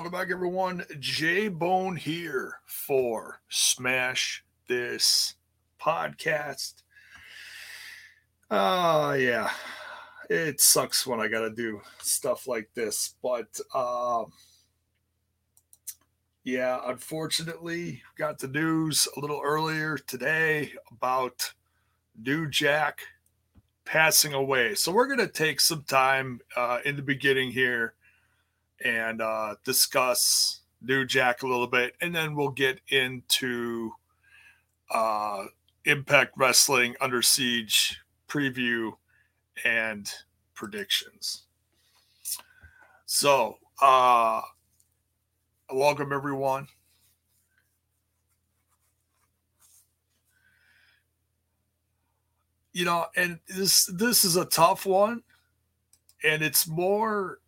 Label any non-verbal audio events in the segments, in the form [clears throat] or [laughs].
Welcome back, everyone. J Bone here for Smash This Podcast. Uh yeah. It sucks when I gotta do stuff like this, but uh, yeah, unfortunately, got the news a little earlier today about New Jack passing away. So we're gonna take some time uh, in the beginning here and uh, discuss New Jack a little bit, and then we'll get into uh, Impact Wrestling Under Siege preview and predictions. So, uh, welcome everyone. You know, and this this is a tough one, and it's more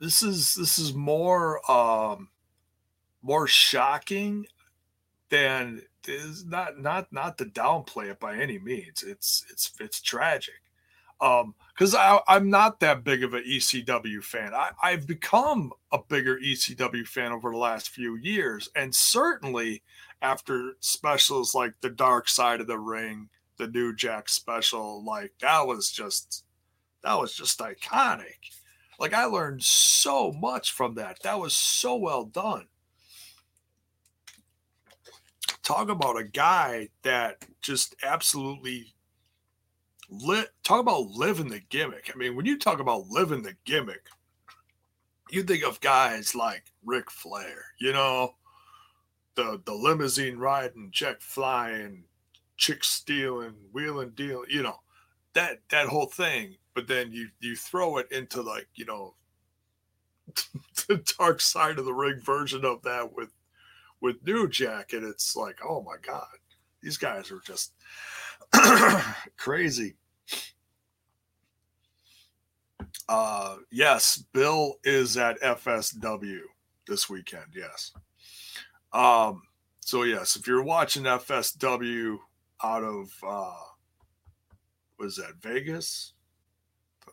this is this is more um more shocking than is not not not to downplay it by any means. It's it's it's tragic. Um, because I'm not that big of an ECW fan. I, I've become a bigger ECW fan over the last few years, and certainly after specials like the Dark Side of the Ring, the New Jack special, like that was just that was just iconic. Like I learned so much from that. That was so well done. Talk about a guy that just absolutely lit. Talk about living the gimmick. I mean, when you talk about living the gimmick, you think of guys like Ric Flair, you know, the the limousine riding, jet flying, chick stealing, wheeling dealing, you know, that that whole thing but then you you throw it into like you know [laughs] the dark side of the ring version of that with with New Jack, and it's like, oh my god, these guys are just [clears throat] crazy. Uh, yes, Bill is at FSW this weekend. Yes. Um, so yes, if you're watching FSW out of uh, was that Vegas?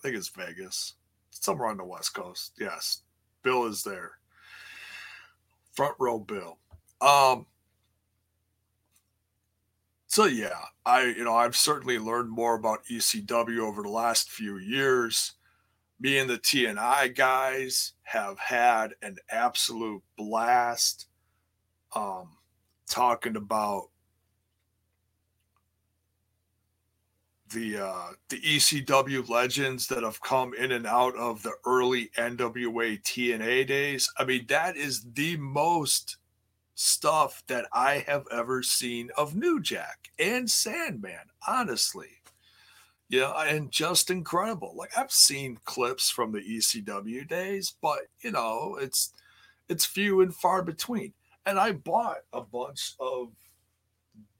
Think it's Vegas, somewhere on the West Coast. Yes, Bill is there. Front row Bill. Um, so yeah, I you know I've certainly learned more about ECW over the last few years. Me and the TNI guys have had an absolute blast um, talking about the uh, the ECW legends that have come in and out of the early NWA TNA days. I mean, that is the most stuff that I have ever seen of New Jack and Sandman, honestly. Yeah, and just incredible. Like I've seen clips from the ECW days, but you know, it's it's few and far between. And I bought a bunch of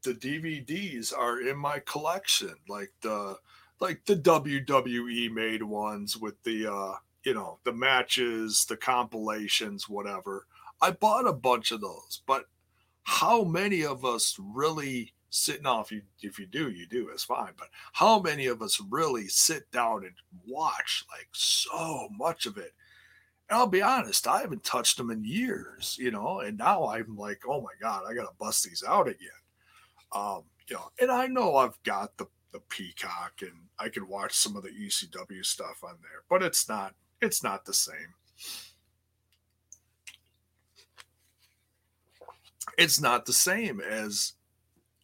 the DVDs are in my collection, like the like the WWE made ones with the uh, you know, the matches, the compilations, whatever. I bought a bunch of those, but how many of us really sit now if you if you do, you do, it's fine. But how many of us really sit down and watch like so much of it? And I'll be honest, I haven't touched them in years, you know, and now I'm like, oh my God, I gotta bust these out again. Um, you know, and I know I've got the the Peacock and I can watch some of the ECW stuff on there, but it's not it's not the same. It's not the same as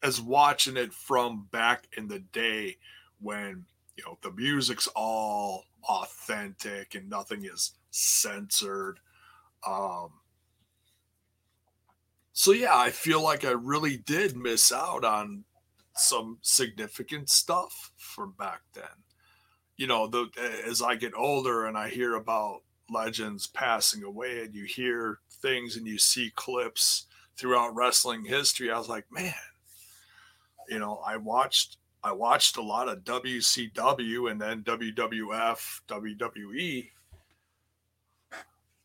as watching it from back in the day when you know the music's all authentic and nothing is censored. Um, so yeah, I feel like I really did miss out on some significant stuff from back then. You know, the as I get older and I hear about legends passing away and you hear things and you see clips throughout wrestling history, I was like, man, you know, I watched I watched a lot of WCW and then WWF, WWE,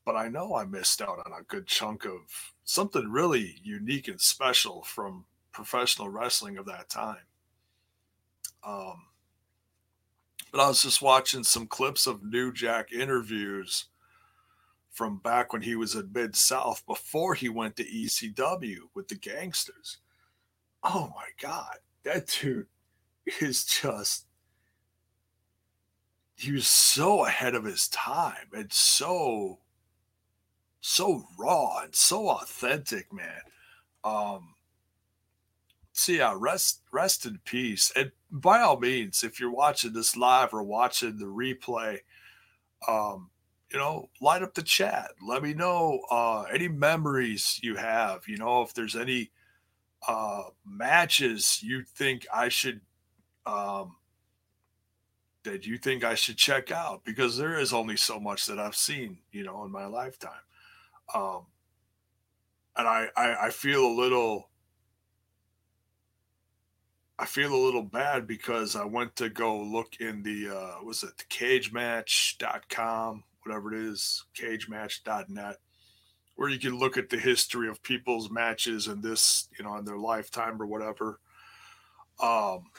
but I know I missed out on a good chunk of something really unique and special from professional wrestling of that time. Um, But I was just watching some clips of New Jack interviews from back when he was at Mid South before he went to ECW with the gangsters. Oh my God, that dude is just, he was so ahead of his time and so, so raw and so authentic, man. Um, so yeah, rest rest in peace. And by all means, if you're watching this live or watching the replay, um, you know, light up the chat. Let me know uh, any memories you have. You know, if there's any uh, matches you think I should um, that you think I should check out because there is only so much that I've seen, you know, in my lifetime. Um, and I, I, I feel a little, I feel a little bad because I went to go look in the, uh, was it the cagematch.com whatever it is, cagematch.net, where you can look at the history of people's matches and this, you know, in their lifetime or whatever. Um,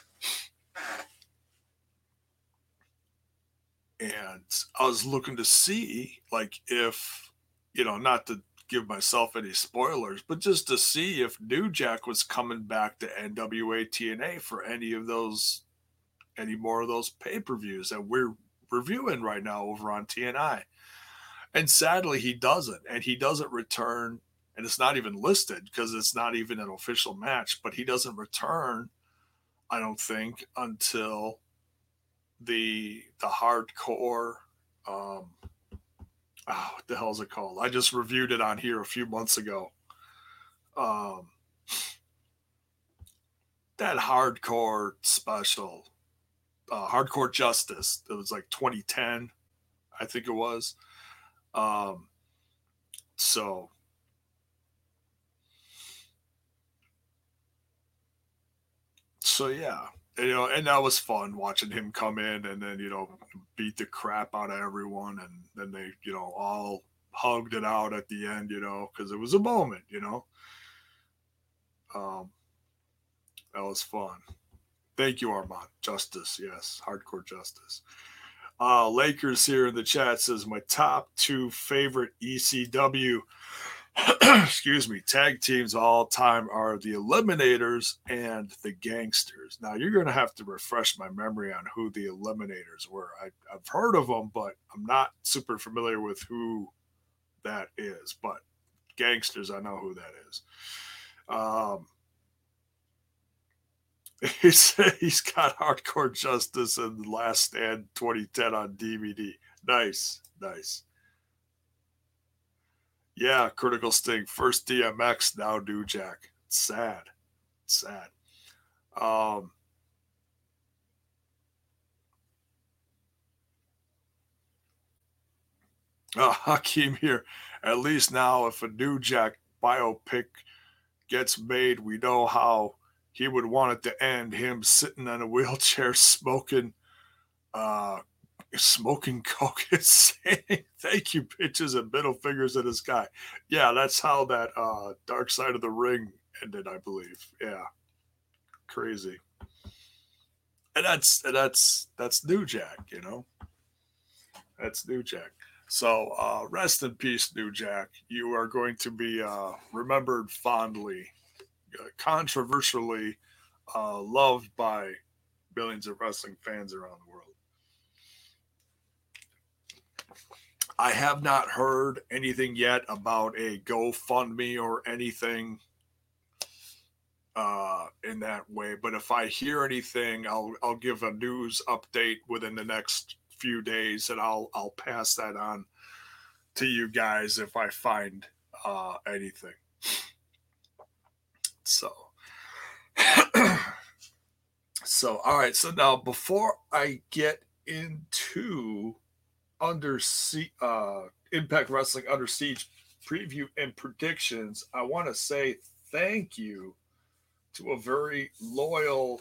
and I was looking to see, like, if, you know, not to give myself any spoilers, but just to see if New Jack was coming back to NWA TNA for any of those, any more of those pay per views. that we're reviewing right now over on TNI. And sadly, he doesn't. And he doesn't return. And it's not even listed because it's not even an official match, but he doesn't return, I don't think, until the the hardcore um oh, what the hell is it called? I just reviewed it on here a few months ago. Um that hardcore special uh, Hardcore Justice. It was like 2010, I think it was. Um, so so yeah, you know, and that was fun watching him come in and then you know beat the crap out of everyone, and then they you know all hugged it out at the end, you know, because it was a moment, you know. Um, that was fun. Thank you, Armand. Justice, yes, hardcore justice. Uh, Lakers here in the chat says my top two favorite ECW, [clears throat] excuse me, tag teams all time are the Eliminators and the Gangsters. Now you're going to have to refresh my memory on who the Eliminators were. I, I've heard of them, but I'm not super familiar with who that is. But Gangsters, I know who that is. Um, [laughs] He's he's got Hardcore Justice and Last Stand 2010 on DVD. Nice, nice. Yeah, Critical Sting. First DMX, now New Jack. Sad. Sad. Um, uh, [laughs] Hakeem here. At least now, if a New Jack biopic gets made, we know how he would want it to end him sitting in a [laughs] wheelchair smoking uh smoking [laughs] coke and saying thank you bitches and middle fingers in the sky. Yeah that's how that uh dark side of the ring ended i believe. Yeah. Crazy. And that's and that's that's new jack you know? That's new jack. So uh rest in peace new jack. You are going to be uh remembered fondly controversially uh, loved by billions of wrestling fans around the world. I have not heard anything yet about a GoFundMe or anything uh, in that way. But if I hear anything, I'll I'll give a news update within the next few days, and I'll I'll pass that on to you guys if I find uh, anything. So, [clears throat] so all right. So now, before I get into under see uh, Impact Wrestling Under Siege preview and predictions, I want to say thank you to a very loyal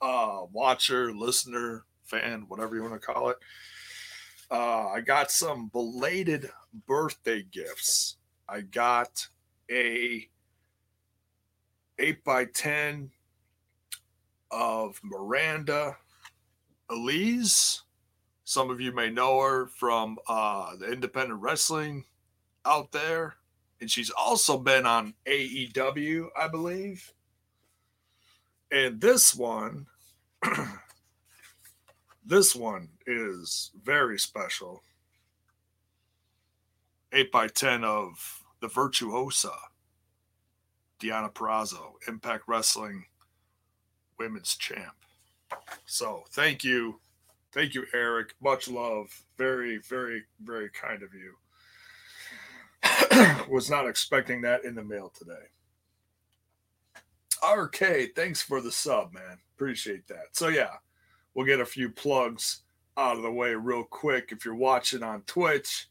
uh, watcher, listener, fan, whatever you want to call it. Uh, I got some belated birthday gifts. I got a 8 by 10 of Miranda Elise. Some of you may know her from uh, the independent wrestling out there. And she's also been on AEW, I believe. And this one, [clears throat] this one is very special. 8 by 10 of the Virtuosa, Deonna Purrazzo, Impact Wrestling Women's Champ. So thank you. Thank you, Eric. Much love. Very, very, very kind of you. [clears throat] Was not expecting that in the mail today. RK, thanks for the sub, man. Appreciate that. So, yeah, we'll get a few plugs out of the way real quick. If you're watching on Twitch,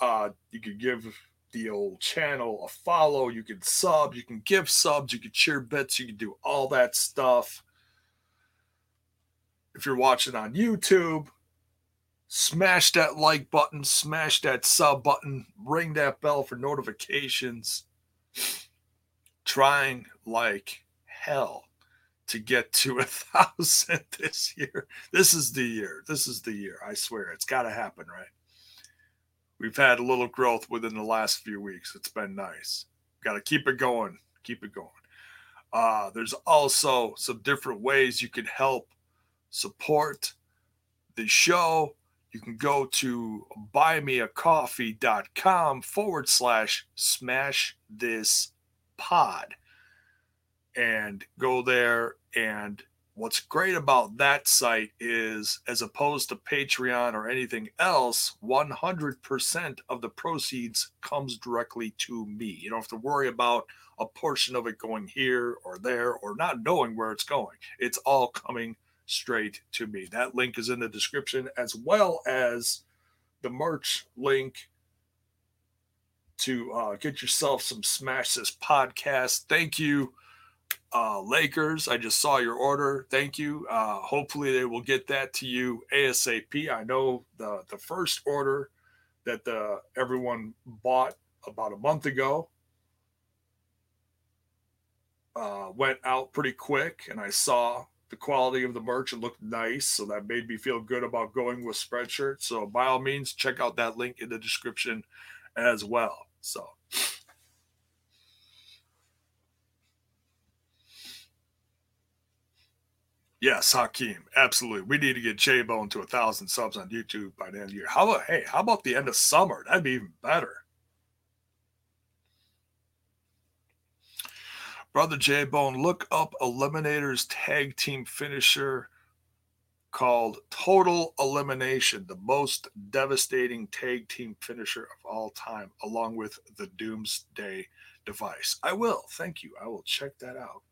uh, you could give the old channel a follow. You can sub. You can give subs. You can cheer bits. You can do all that stuff. If you're watching on YouTube, smash that like button, smash that sub button, ring that bell for notifications. Trying like hell to get to [laughs] a thousand this year. This is the year. This is the year. I swear it's got to happen, right? We've had a little growth within the last few weeks. It's been nice. Got to keep it going. Keep it going. Uh, there's also some different ways you can help support the show you can go to buymeacoffee.com forward slash smash this pod and go there. And what's great about that site is, as opposed to Patreon or anything else, 100% of the proceeds comes directly to me. You don't have to worry about a portion of it going here or there or not knowing where it's going. It's all coming straight to me. That link is in the description as well as the merch link to uh, get yourself some Smash This podcast. Thank you, uh, Lakers. I just saw your order. Thank you. Uh, hopefully, they will get that to you ASAP. I know the the first order that the everyone bought about a month ago uh, went out pretty quick, and I saw the quality of the merch. It looked nice, so that made me feel good about going with Spreadshirt. So by all means, check out that link in the description as well. So. Yes, Hakeem, absolutely. We need to get J Bone to a thousand subs on YouTube by the end of the year. How about hey, how about the end of summer? That'd be even better. Brother J Bone, look up Eliminator's tag team finisher called Total Elimination, the most devastating tag team finisher of all time, along with the Doomsday device. I will. Thank you. I will check that out.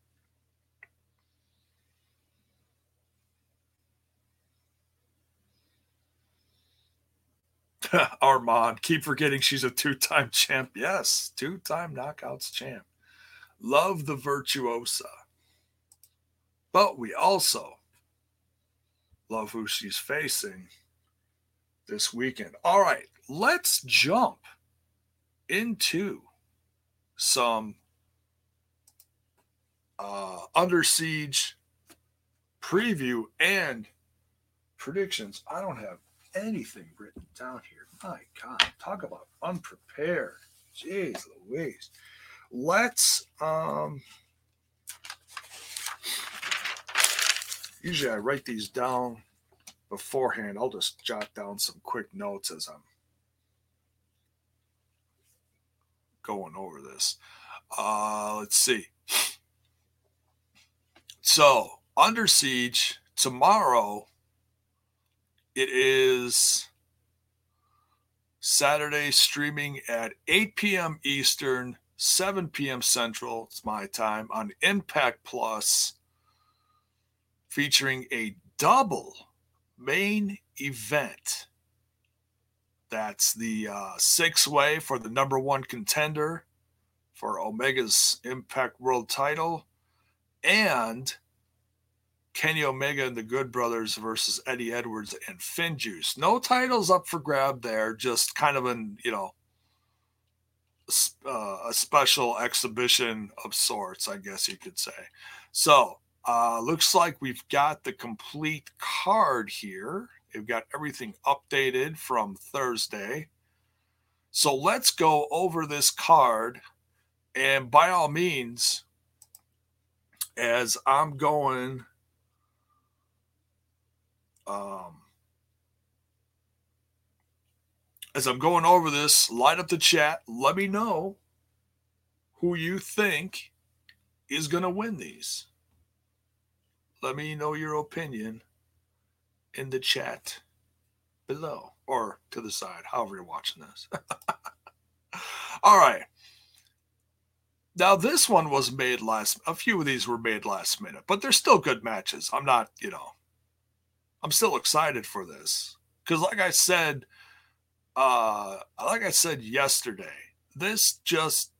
[laughs] Armand, keep forgetting she's a two time champ. Yes, two time knockouts champ love the virtuosa, but we also love who she's facing this weekend. All right, let's jump into some uh, Under Siege preview and predictions. I don't have anything written down here. My God, talk about unprepared. Jeez Louise let's um usually I write these down beforehand. I'll just jot down some quick notes as I'm going over this. Uh let's see. So, Under Siege tomorrow it is Saturday streaming at 8 p.m. Eastern, 7 p.m. Central, it's my time, on Impact Plus, featuring a double main event. That's the uh, six way for the number one contender for Omega's Impact World title, and Kenny Omega and the Good Brothers versus Eddie Edwards and Finjuice. No titles up for grab there, just kind of an, you know, uh, a special exhibition of sorts, I guess you could say. So Uh, looks like we've got the complete card here. We've got everything updated from Thursday. So let's go over this card. And by all means, as I'm going, um, as I'm going over this, light up the chat. Let me know who you think is going to win these. Let me know your opinion in the chat below or to the side, however you're watching this. [laughs] All right. Now this one was made last a few of these were made last minute, but they're still good matches. I'm not, you know, I'm still excited for this. Cuz like I said uh like I said yesterday, this just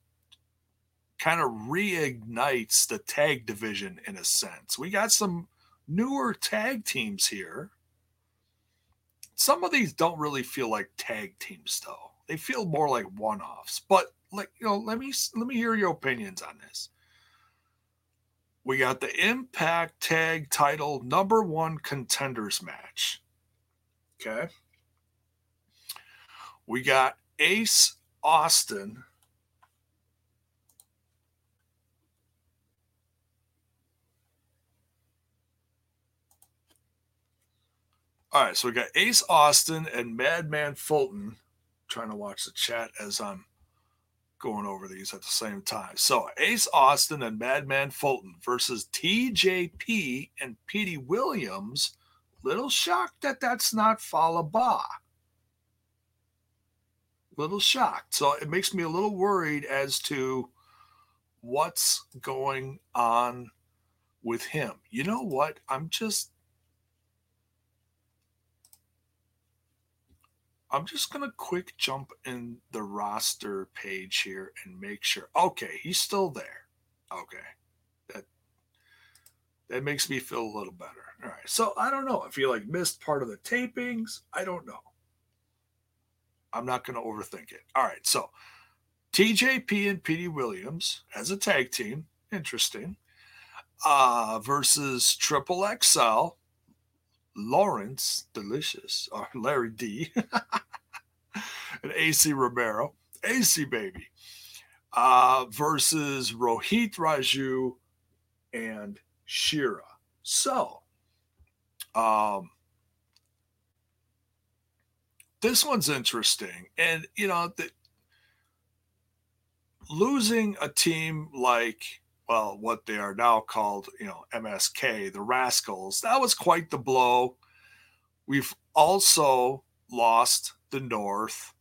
kind of reignites the tag division in a sense. We got some newer tag teams here. Some of these don't really feel like tag teams though. They feel more like one-offs. But like, you know, let me let me hear your opinions on this. We got the Impact Tag Title number 1 contenders match. Okay? We got Ace Austin All right, so we got Ace Austin and Madman Fulton. trying to watch the chat as I'm going over these at the same time. So Ace Austin and Madman Fulton versus TJP and Petey Williams. Little shocked that that's not Fallah Bahh. Little shocked. So it makes me a little worried as to what's going on with him. You know what? I'm just I'm just gonna quick jump in the roster page here and make sure. Okay, he's still there. Okay, that that makes me feel a little better. All right, so I don't know if you like missed part of the tapings. I don't know. I'm not gonna overthink it. All right, so TJP and Petey Williams as a tag team, interesting. Uh, versus Triple XL Lawrence Delicious or Larry D [laughs] and Acey Romero, Acey baby, uh, versus Rohit Raju and Shera. So, um, this one's interesting, and you know, the, losing a team like well, what they are now called, you know, MSK, the Rascals. That was quite the blow. We've also lost the North,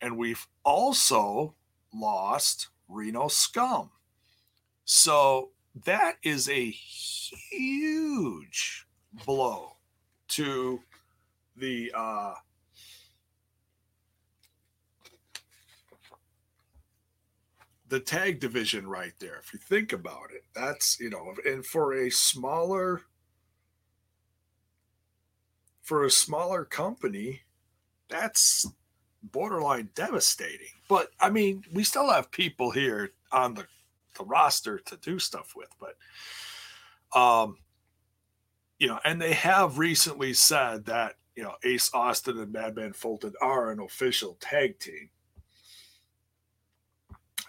and we've also lost Reno Scum. So that is a huge blow to the uh, the tag division right there. If you think about it, that's, you know, and for a smaller for a smaller company, that's borderline devastating. But I mean, we still have people here on the, the roster to do stuff with, but um you know, and they have recently said that, you know, Ace Austin and Madman Fulton are an official tag team.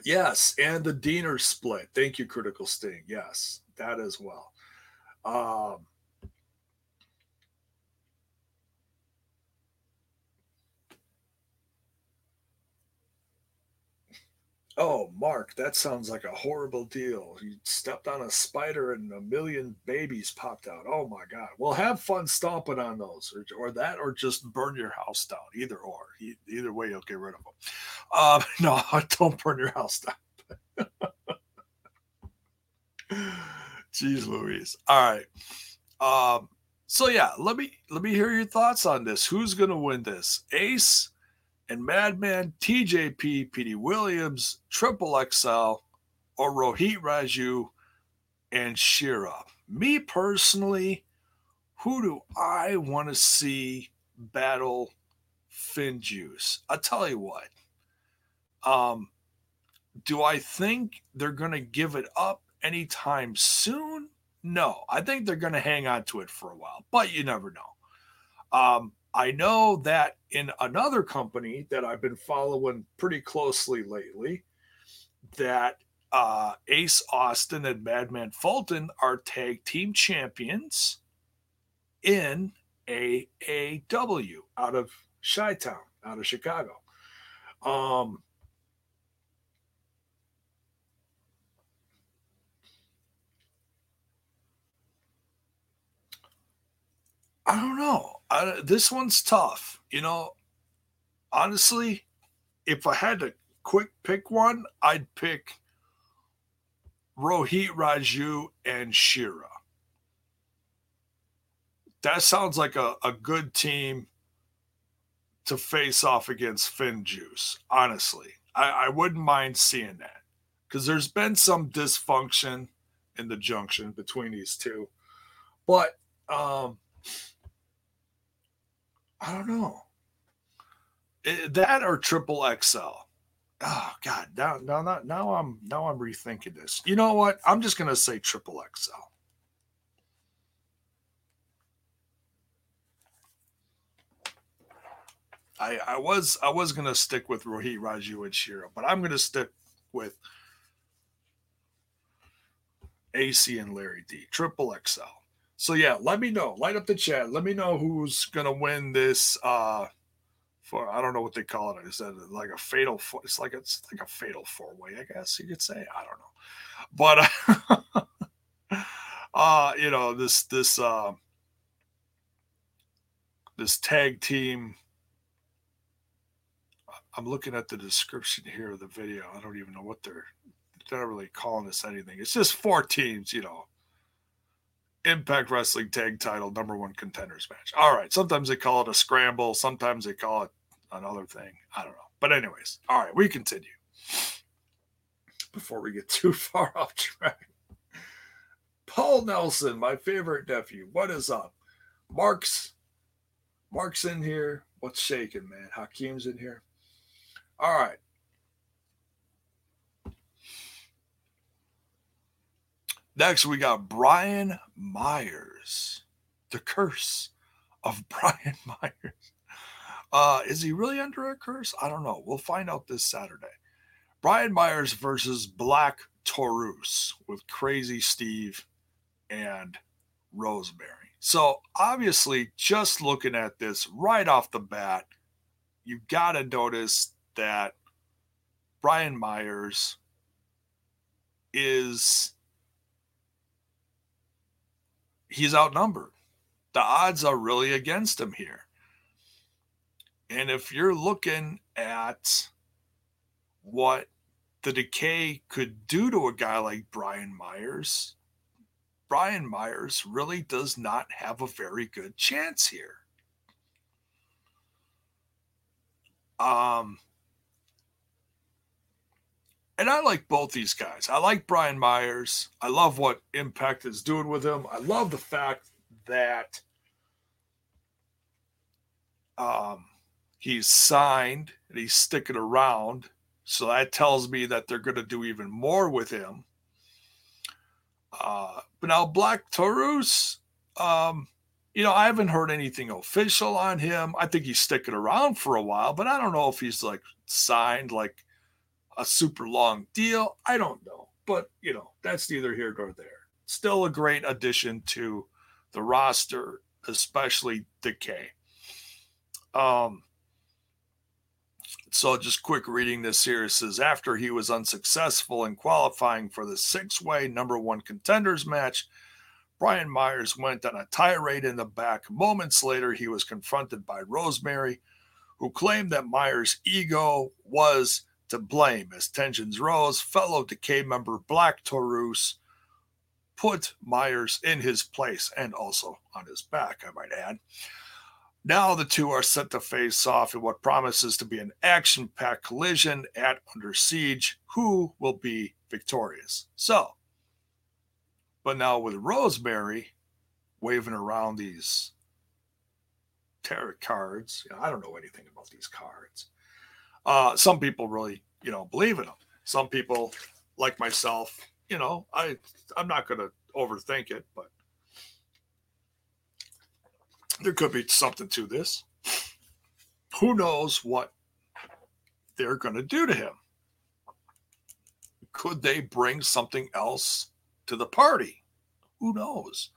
Yes, and the Deaner split. Thank you, Critical Sting. Yes, that as well. Um, Oh, Mark, that sounds like a horrible deal. You stepped on a spider and a million babies popped out. Oh my God. Well, have fun stomping on those, or, or that, or just burn your house down. Either or. Either way, you'll get rid of them. Um, [laughs] no, [laughs] don't burn your house down. [laughs] Jeez Louise. All right. Um, so yeah, let me let me hear your thoughts on this. Who's gonna win this? Ace and Madman, TJP, Petey Williams, Triple XL, or Rohit Raju and Shera. Me personally, who do I want to see battle FinJuice? I'll tell you what. Um, do I think they're going to give it up anytime soon? No, I think they're going to hang on to it for a while, but you never know. Um, I know that in another company that I've been following pretty closely lately, that uh, Ace Austin and Madman Fulton are tag team champions in AAW out of Chi Town, out of Chicago. Um, I don't know. I, this one's tough. You know, honestly, if I had to quick pick one, I'd pick Rohit Raju and Shera. That sounds like a, a good team to face off against FinJuice, honestly. I, I wouldn't mind seeing that because there's been some dysfunction in the junction between these two. But um, I don't know. It, eh, that or triple XL. Oh God, now now now I'm now I'm rethinking this. You know what? I'm just gonna say triple XL. I, I was I was gonna stick with Rohit Raju and Shera, but I'm gonna stick with Acey and Larry D. Triple XL. So yeah, let me know. Light up the chat. Let me know who's gonna win this uh for I don't know what they call it. Is that like a fatal four it's like it's like a fatal four way, I guess you could say. I don't know. But uh, [laughs] uh you know, this this uh this tag team I'm looking at the description here of the video. I don't even know what they're they're not really calling this anything. It's just four teams, you know. Impact Wrestling Tag Title Number One Contenders match. All right. Sometimes they call it a scramble. Sometimes they call it another thing. I don't know. But anyways, all right. We continue before we get too [laughs] far off track. Paul Nelson, my favorite nephew. What is up? Mark's Mark's in here. What's shaking, man? Hakeem's in here. All right. Next, we got Brian Myers. The curse of [laughs] Brian Myers. Uh, is he really under a curse? I don't know. We'll find out this Saturday. Brian Myers versus Black Taurus with Crazy Steve and Rosemary. So, obviously, just looking at this right off the bat, you got to notice that Brian Myers is he's outnumbered. The odds are really against him here. And if you're looking at what the decay could do to a guy like Brian Myers, Brian Myers really does not have a very good chance here. Um, and I like both these guys. I like Brian Myers. I love what Impact is doing with him. I love the fact that um, he's signed and he's sticking around. So that tells me that they're going to do even more with him. Uh, but now Black Taurus, um, you know, I haven't heard anything official on him. I think he's sticking around for a while, but I don't know if he's like signed like a super long deal. I don't know. But, you know, that's neither here nor there. Still a great addition to the roster, especially Decay. Um, so just quick reading this here it says after he was unsuccessful in qualifying for the six-way number one contenders match brian myers went on a tirade in the back moments later he was confronted by rosemary who claimed that myers ego was to blame as tensions rose. Fellow Decay member Black Taurus put Myers in his place and also on his back, I might add. Now the two are set to face off in what promises to be an action packed collision at Under Siege. Who will be victorious? So, but now with Rosemary waving around these tarot cards, you know, I don't know anything about these cards. Uh, some people really, you know, believe in them. Some people, like myself, you know, I I'm not going to overthink it, but there could be something to this. Who knows what they're going to do to him? Could they bring something else to the party? Who knows?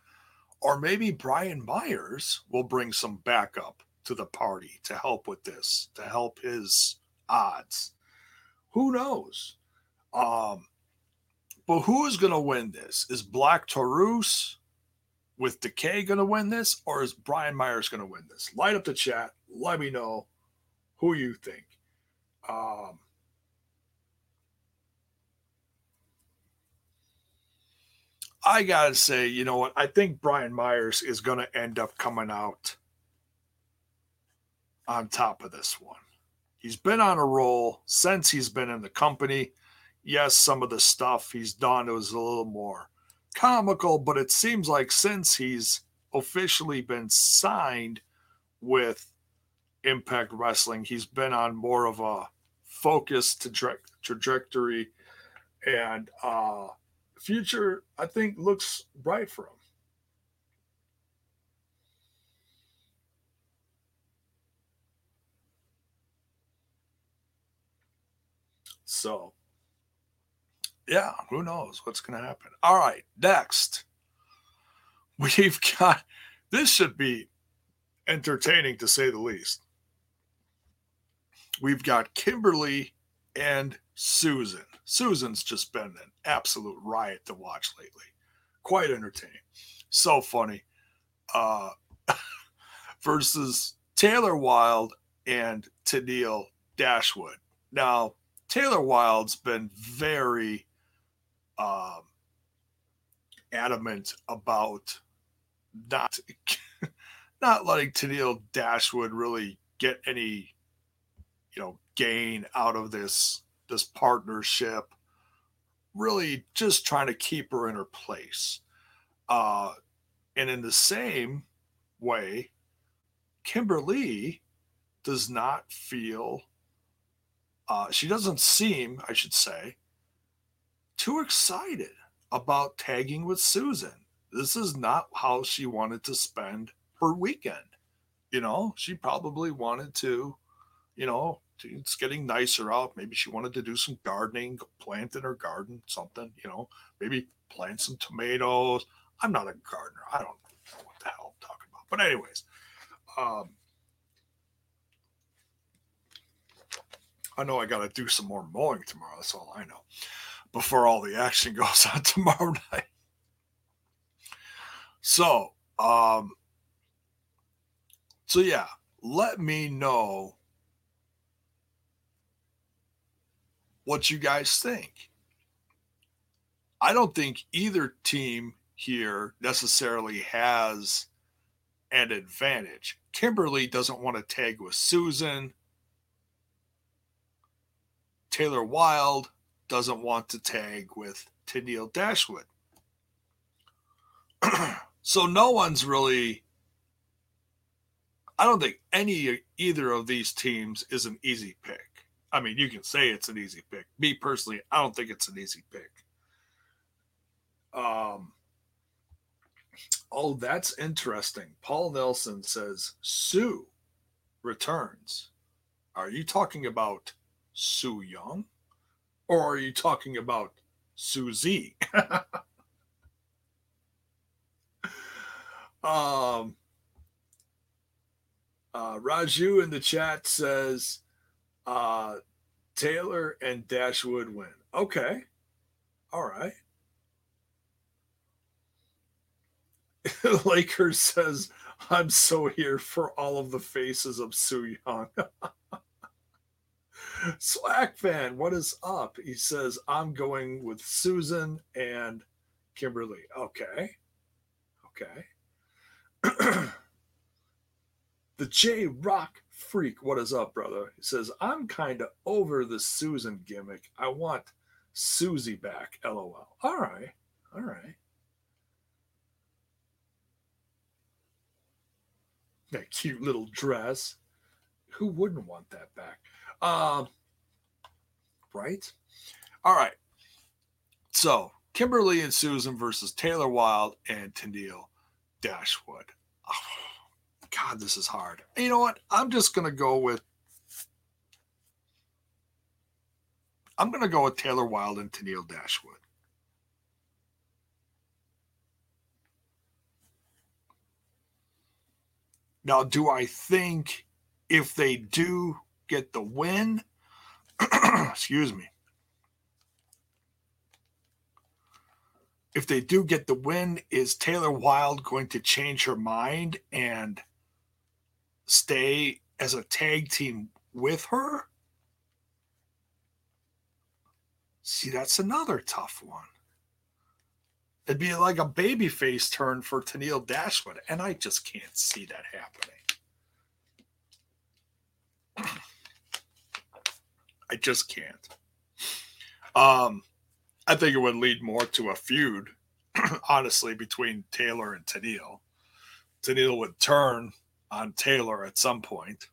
Or maybe Brian Myers will bring some backup to the party to help with this, to help his odds. Who knows? Um, but who is going to win this? Is Black Taurus with Decay going to win this, or is Brian Myers going to win this? Light up the chat. Let me know who you think. Um, I got to say, you know what? I think Brian Myers is to end up coming out on top of this one. He's been on a roll since he's been in the company. Yes, some of the stuff he's done was a little more comical, but it seems like since he's officially been signed with Impact Wrestling, he's been on more of a focused tra- trajectory and uh future I think looks bright for him. So, yeah, who knows what's going to happen. All right, next. [laughs] We've got this should be entertaining to say the least. We've got Kimberly and Susan. Susan's just been an absolute riot to watch lately. Quite entertaining. So funny. Uh, [laughs] versus Taylor Wilde and Tennille Dashwood. Now, Taylor Wilde's been very um, adamant about not [laughs] not letting Tennille Dashwood really get any, you know, gain out of this this partnership. Really, just trying to keep her in her place. Uh, and in the same way, Kimberly does not feel. Uh, she doesn't seem, I should say, too excited about tagging with Susan. This is not how she wanted to spend her weekend. You know, she probably wanted to, you know, it's getting nicer out. Maybe she wanted to do some gardening, plant in her garden, something, you know, maybe plant some tomatoes. I'm not a gardener. I don't know what the hell I'm talking about. But, anyways, um, I know I got to do some more mowing tomorrow. That's all I know before all the action [laughs] goes on tomorrow [laughs] night. So, um, so yeah, let me know what you guys think. I don't think either team here necessarily has an advantage. Kimberly doesn't want to tag with Susan. Taylor Wilde doesn't want to tag with Tennille Dashwood. [clears throat] so no one's really I don't think any either of these teams is an easy pick. I mean, you can say it's an easy pick. Me personally, I don't think it's an easy pick. Um, oh, that's interesting. Paul Nelson says Sue returns. Are you talking about Su Yung? Or are you talking about Susie? [laughs] um, uh, Raju in the chat says uh, Taylor and Dashwood win. Okay. All right. [laughs] Lakers says, I'm so here for all of the faces of Su Yung. [laughs] Slack fan, what is up? He says, I'm going with Susan and Kimberly. Okay. Okay. [clears throat] the J Rock Freak, what is up, brother? He says, I'm kind of over the Susan gimmick. I want Susie back. LOL. All right. All right. That cute little dress. Who wouldn't want that back? Um, right? All right. So Kimberly and Susan versus Taylor Wilde and Tennille Dashwood. Oh, God, this is hard. You know what? I'm just to go with. I'm to go with Taylor Wilde and Tennille Dashwood. Now, do I think if they do get the win, [clears throat] excuse me, if they do get the win, is Taylor Wilde going to change her mind and stay as a tag team with her? See, that's another tough one. It'd be like a babyface turn for Tennille Dashwood, and I just can't see that happening. [clears throat] I just can't. Um, I think it would lead more to a feud, [clears throat] honestly, between Taylor and Tennille. Tennille would turn on Taylor at some point.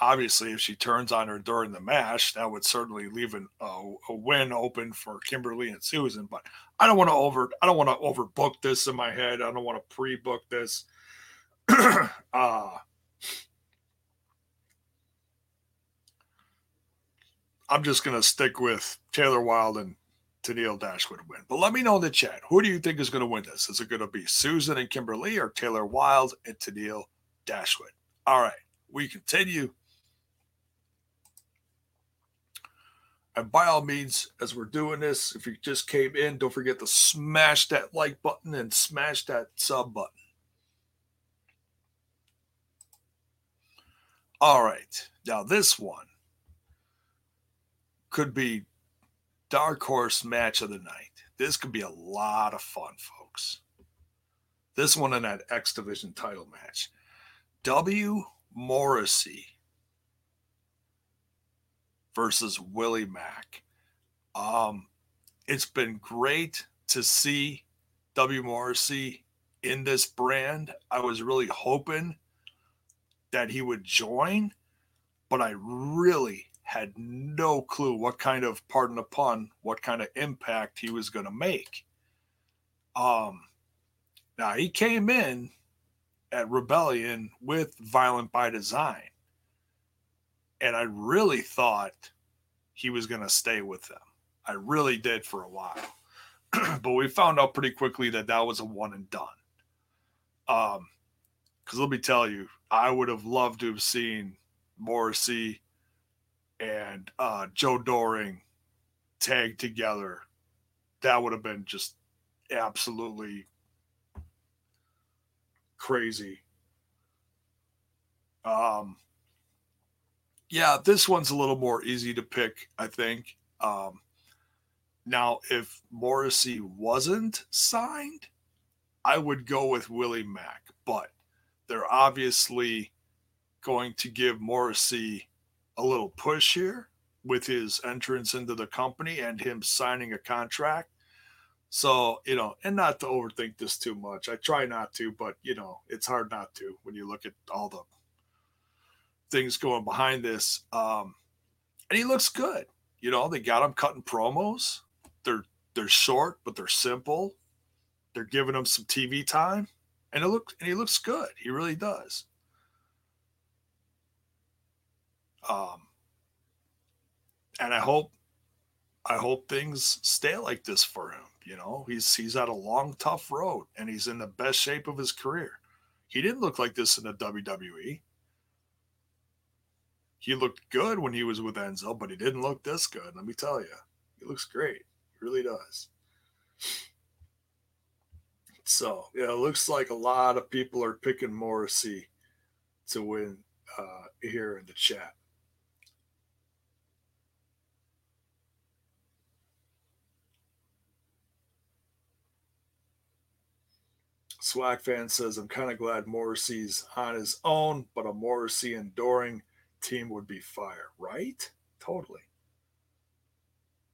Obviously, if she turns on her during the match, that would certainly leave an, a win open for Kimberly and Susan. But I don't want to over I don't want to overbook this in my head. I don't want to pre-book this. [clears throat] uh, I'm just going to stick with Taylor Wilde and Tennille Dashwood win. But let me know in the chat. Who do you think is going to win this? Is it going to be Susan and Kimberly or Taylor Wilde and Tennille Dashwood? All right, we continue. And by all means, as we're doing this, if you just came in, don't forget to smash that like button and smash that sub button. All right, now this one could be dark horse match of the night. This could be a lot of fun, folks. This one in that X Division title match. W. Morrissey versus Willie Mack. Um, it's been great to see W. Morrissey in this brand. I was really hoping that he would join, but I really had no clue what kind of, pardon the pun, what kind of impact he was going to make. Um, now he came in at Rebellion with Violent by Design, and I really thought he was going to stay with them. I really did for a while, [clears throat] but we found out pretty quickly that that was a one and done. Um, because let me tell you, I would have loved to have seen Morrissey and uh, Joe Doering tagged together, that would have been just absolutely crazy. Um, yeah, this one's a little more easy to pick, I think. Um, now, if Morrissey wasn't signed, I would go with Willie Mack, but they're obviously going to give Morrissey a little push here with his entrance into the company and him signing a contract. So, you know, and not to overthink this too much. I try not to, but, you know, it's hard not to when you look at all the things going behind this. Um, and he looks good. You know, they got him cutting promos. They're they're short, but they're simple. They're giving him some TV time, and it looks and he looks good. He really does. Um, and I hope, I hope things stay like this for him. You know, he's he's had a long, tough road, and he's in the best shape of his career. He didn't look like this in the WWE. He looked good when he was with Enzo, but he didn't look this good. Let me tell you, he looks great. He really does. So yeah, it looks like a lot of people are picking Morrissey to win uh, here in the chat. Swag fan says, I'm kind of glad Morrissey's on his own, but a Morrissey enduring team would be fire, right? Totally.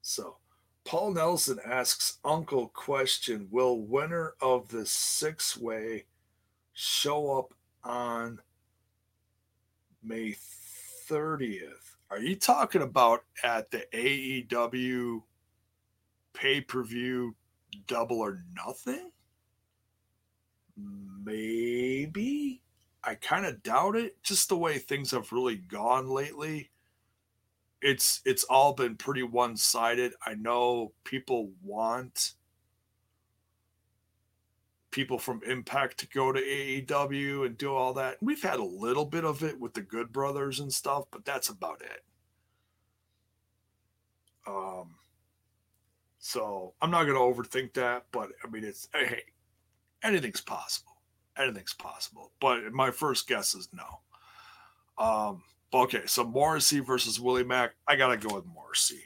So, Paul Nelson asks Uncle question Will winner of the six way show up on May 30th? Are you talking about at the AEW pay per view double or nothing? Maybe. I kind of doubt it. Just the way things have really gone lately. It's it's all been pretty one sided. I know people want people from Impact to go to AEW and do all that. We've had a little bit of it with the Good Brothers and stuff, but that's about it. Um, so I'm not to overthink that, but I mean, it's hey, anything's possible. Anything's possible. But my first guess is no. Um, okay, so Morrissey versus Willie Mack. I gotta go with Morrissey.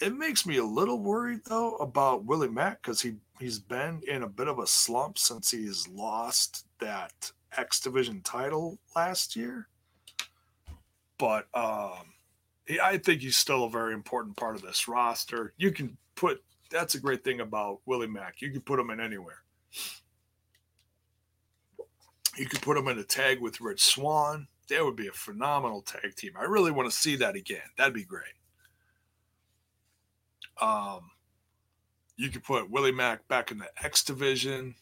It makes me a little worried though about Willie Mack because he he's been in a bit of a slump since he's lost that X Division title last year. But um, I think he's still a very important part of this roster. You can put that's a great thing about Willie Mack. You can put him in anywhere. You could put him in a tag with Rich Swann. That would be a phenomenal tag team. I really want to see that again. That'd be great. Um, you could put Willie Mack back in the X division.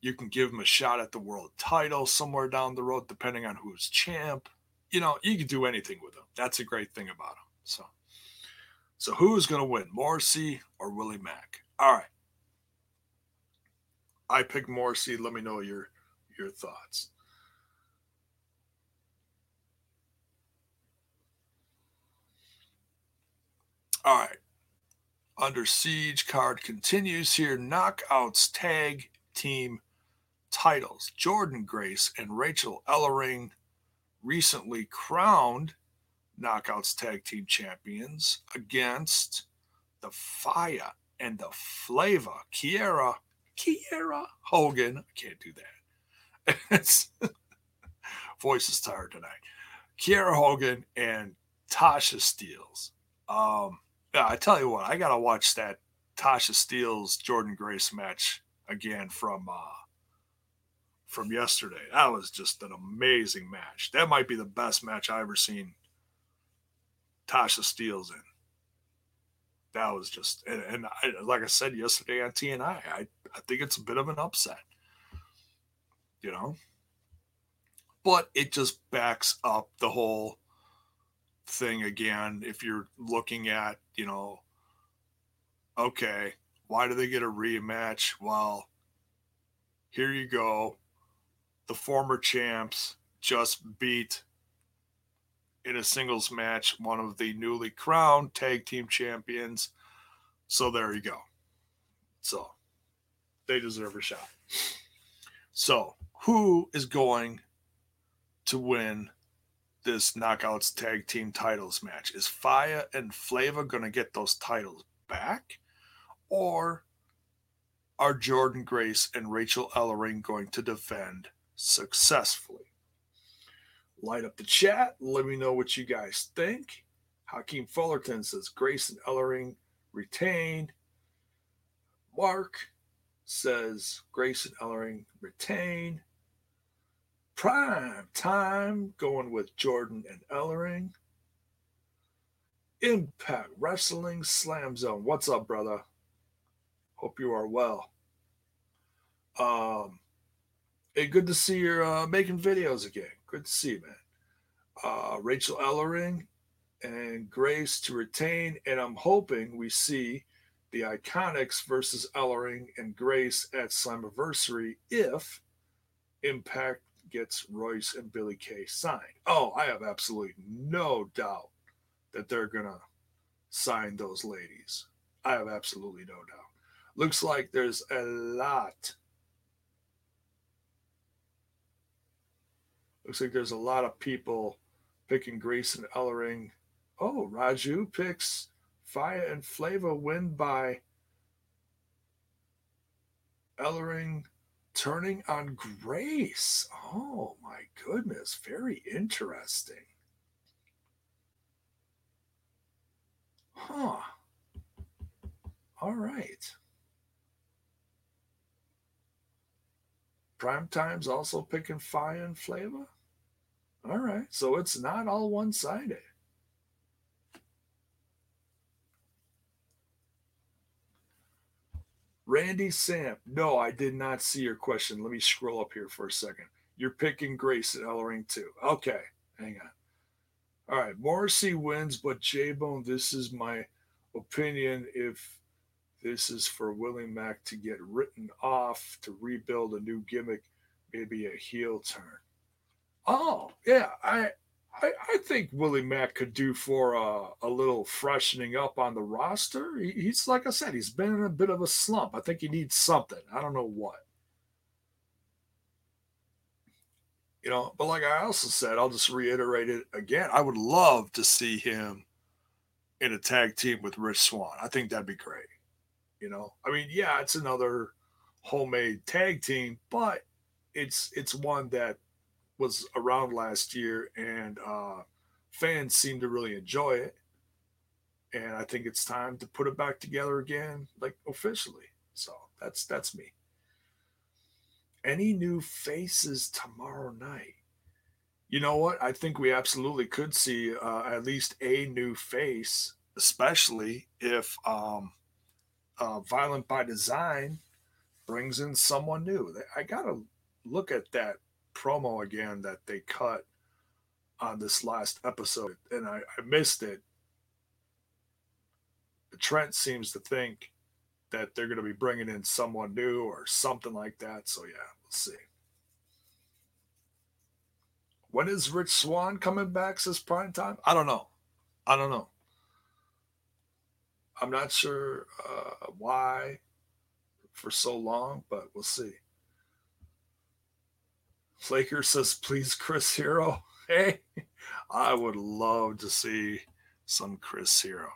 You can give him a shot at the world title somewhere down the road, depending on who's champ. You know, you can do anything with him. That's a great thing about him. So, so who's going to win, Morrissey or Willie Mack? All right. I pick Morrissey. Let me know your your thoughts. All right. Under Siege card continues here. Knockouts tag team titles. Jordan Grace and Rachel Ellering recently crowned Knockouts tag team champions against the Fire and the Flavor. Kiera, Kiera Hogan. I can't do that. [laughs] voice is tired tonight. Kiera Hogan and Tasha Steelz. Um, yeah, I tell you what, I gotta watch that Tasha Steelz Jordan Grace match again from uh from yesterday. That was just an amazing match. That might be the best match I ever seen Tasha Steelz in. That was just and, and I, like I said yesterday on TNI, I I think it's a bit of an upset you know? But it just backs up the whole thing again. If you're looking at, you know, okay, why do they get a rematch? Well, here you go. The former champs just beat in a singles match one of the newly crowned tag team champions. So there you go. So they deserve a shot. So who is going to win this knockouts tag team titles match? Is Fire and Flavor going to get those titles back? Or are Jordan Grace and Rachel Ellering going to defend successfully? Light up the chat. Let me know what you guys think. Hakeem Fullerton says Grace and Ellering retained. Mark says Grace and Ellering retain. Prime time going with Jordan and Ellering. Impact Wrestling Slam Zone. What's up, brother? Hope you are well. Um, hey, good to see you're uh, making videos again. Good to see you, man. Uh, Rachel Ellering and Grace to retain, and I'm hoping we see the Iconics versus Ellering and Grace at Slammiversary if Impact gets Royce and Billie Kay signed. Oh, I have absolutely no doubt that they're going to sign those ladies. I have absolutely no doubt. Looks like there's a lot. Looks like there's a lot of people picking Grace and Ellering. Oh, Raju picks Fire and Flavor win by Ellering turning on Grace. Oh my goodness, very interesting. Huh. All right. Prime Time's also picking fire and flavor. All right. So it's not all one sided. Randy Samp. No, I did not see your question. Let me scroll up here for a second. You're picking Grace at Ellering too. Okay. Hang on. All right. Morrissey wins, but J Bone, this is my opinion. If this is for Willie Mack to get written off to rebuild a new gimmick, maybe a heel turn. Oh, yeah, I I, I think Willie Mack could do for a, a little freshening up on the roster. He, he's like I said, he's been in a bit of a slump. I think he needs something. I don't know what. You know, but like I also said, I'll just reiterate it again. I would love to see him in a tag team with Rich Swann. I think that'd be great. You know, I mean, yeah, it's another homemade tag team, but it's it's one that was around last year, and uh, fans seem to really enjoy it. And I think it's time to put it back together again, like officially. So that's that's me. Any new faces tomorrow night? You know what? I think we absolutely could see uh, at least a new face, especially if um, uh, Violent by Design brings in someone new. I gotta look at that promo again that they cut on this last episode, and I, I missed it. Trent seems to think that they're going to be bringing in someone new or something like that. So, yeah, we'll see. When is Rich Swann coming back? Says prime time. I don't know. I don't know. I'm not sure uh, why for so long, but we'll see. Flaker says, please, Chris Hero. [laughs] Hey, I would love to see some Chris Hero.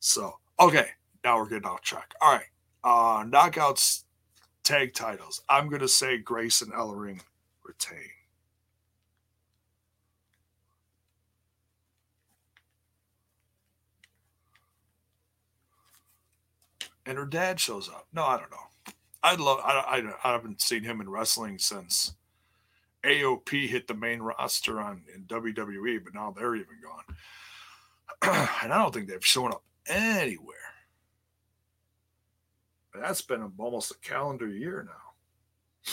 So, okay, now we're getting off track. All right. Uh knockouts tag titles. I'm gonna say Grace and Ellering retain. And her dad shows up. No, I don't know. I'd love. I, I, I haven't seen him in wrestling since AOP hit the main roster on in WWE, but now they're even gone. [clears throat] and I don't think they've shown up anywhere. That's been almost a calendar year now.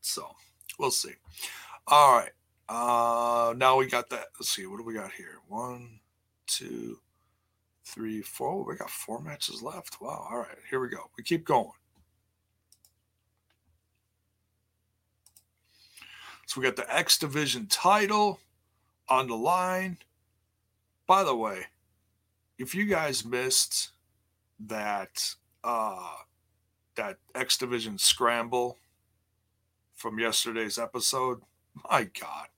So we'll see. All right. Uh now we got that. Let's see, what do we got here? One, two, three, four. We got four matches left. Wow. All right. Here we go. We keep going. So we got the X Division title on the line. By the way, if you guys missed that uh that X Division scramble from yesterday's episode, my God,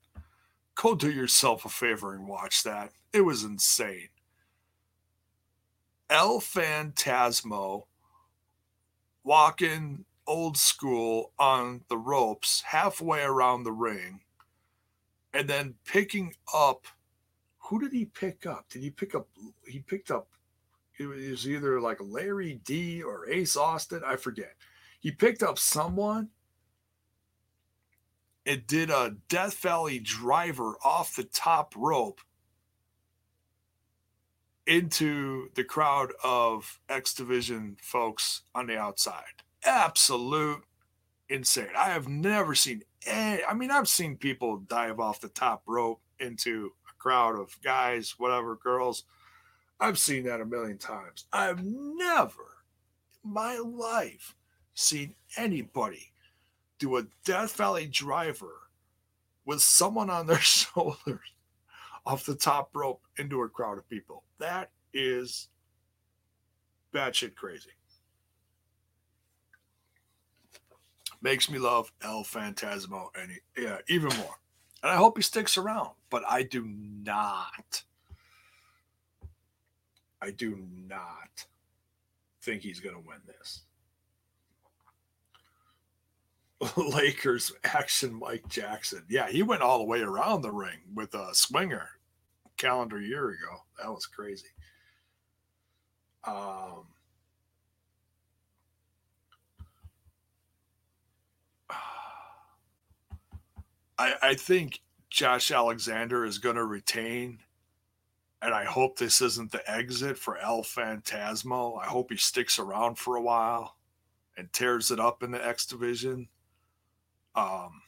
go do yourself a favor and watch that. It was insane. El Phantasmo walking old school on the ropes halfway around the ring and then picking up who did he pick up? Did he pick up he picked up it was either like Larry D or Ace Austin, I forget. He picked up someone it did a Death Valley driver off the top rope into the crowd of X Division folks on the outside. Absolute insane. I have never seen any, I mean, I've seen people dive off the top rope into a crowd of guys, whatever, girls. I've seen that a million times. I've never in my life seen anybody do a Death Valley driver with someone on their [laughs] shoulders off the top rope into a crowd of people. That is batshit crazy. Makes me love El Phantasmo and yeah, even more. And I hope he sticks around, but I do not. I do not think he's going to win this. [laughs] Lakers action Mike Jackson. Yeah, he went all the way around the ring with a swinger calendar year ago. That was crazy. Um, [sighs] I, I think Josh Alexander is going to retain and I hope this isn't the exit for El Phantasmo. I hope he sticks around for a while and tears it up in the X division. Um,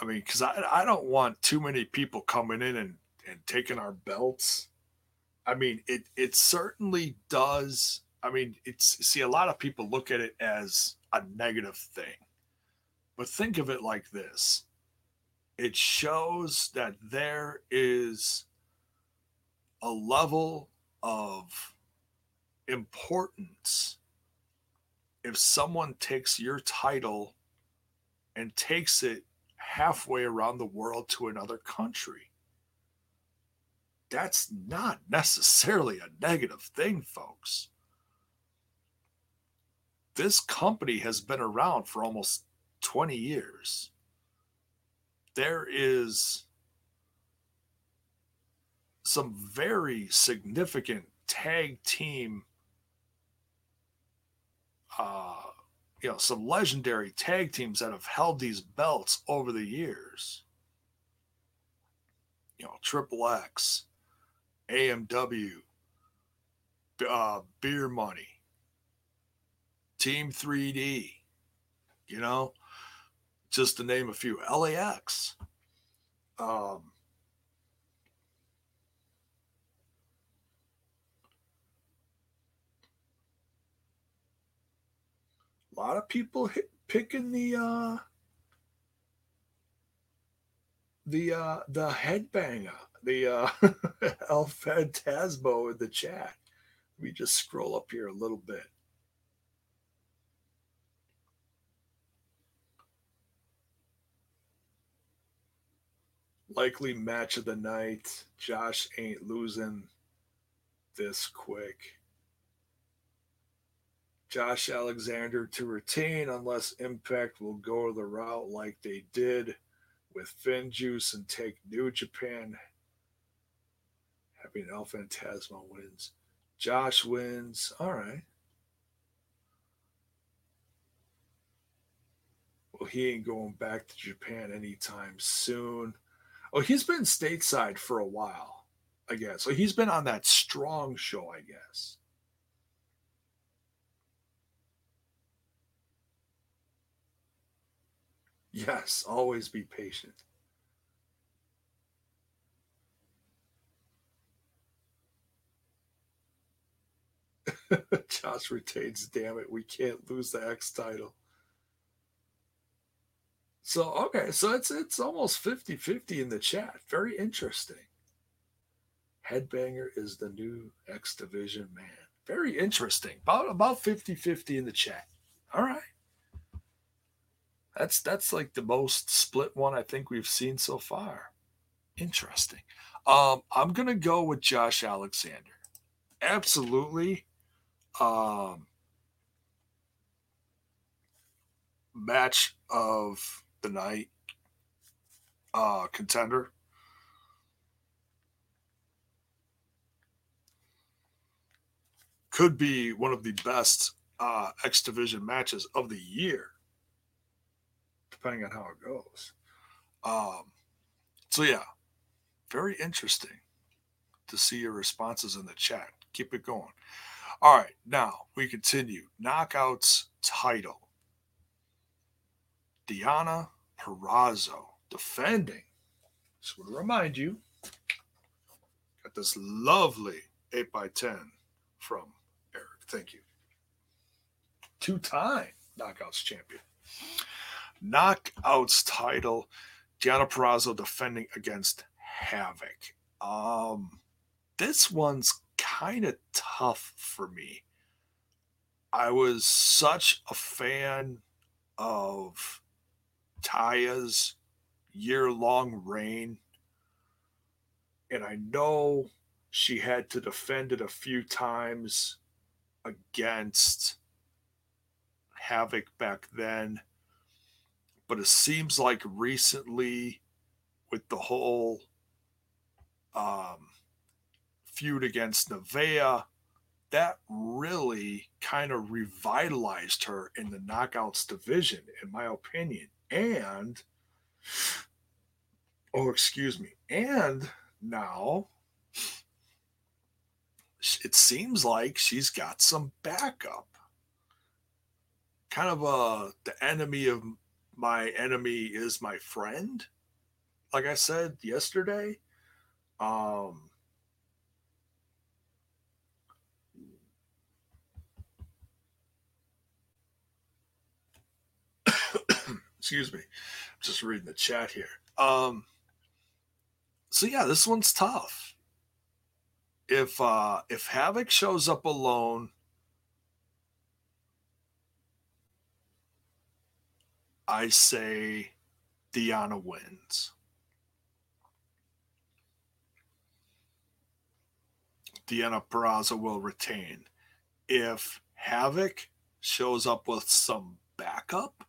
I mean, because I, I don't want too many people coming in and, and taking our belts. I mean, it it certainly does. I mean, it's see a lot of people look at it as a negative thing, but think of it like this: it shows that there is a level of importance if someone takes your title and takes it halfway around the world to another country. That's not necessarily a negative thing, folks. This company has been around for almost 20 years. There is some very significant tag team uh, you know some legendary tag teams that have held these belts over the years. You know, Triple X, AMW, uh, Beer Money, Team 3D, you know, just to name a few. LAX. Um, a lot of people hit, picking the uh the uh the headbanger the uh [laughs] el phantasmo in the chat. Let me just scroll up here a little bit. Likely match of the night. Josh ain't losing this quick Josh Alexander to retain unless Impact will go the route like they did with FinJuice and take New Japan. Having El Phantasmo wins. Josh wins. All right. Well, he ain't going back to Japan anytime soon. Oh, he's been stateside for a while, I guess. So he's been on that strong show, I guess. Yes, always be patient. [laughs] Josh retains, damn it, we can't lose the X title. So okay, so it's it's almost 50-50 in the chat. Very interesting. Headbanger is the new X division man. Very interesting. About about 50-50 in the chat. All right. That's that's like the most split one I think we've seen so far. Interesting. Um, I'm gonna go with Josh Alexander. Absolutely. Um, match of the night uh, contender. Could be one of the best uh, X Division matches of the year depending on how it goes. Um, so yeah, very interesting to see your responses in the chat. Keep it going. All right, now we continue. Knockouts title. Deonna Purrazzo defending. Just want to remind you, got this lovely 8x10 from Eric. Thank you. Two time knockouts champion. Knockouts title. Deonna Purrazzo defending against Havok. Um, this one's kind of tough for me. I was such a fan of Taya's year long reign. And I know she had to defend it a few times against Havok back then but it seems like recently with the whole um, feud against Nevaeh, that really kind of revitalized her in the knockouts division, in my opinion. And, oh, excuse me, And now it seems like she's got some backup. Kind of a the enemy of my enemy is my friend. Like I said yesterday. Um [coughs] excuse me. Just reading the chat here. Um so yeah, this one's tough. If uh if Havok shows up alone, I say Deonna wins. Deonna Purrazzo will retain. If Havok shows up with some backup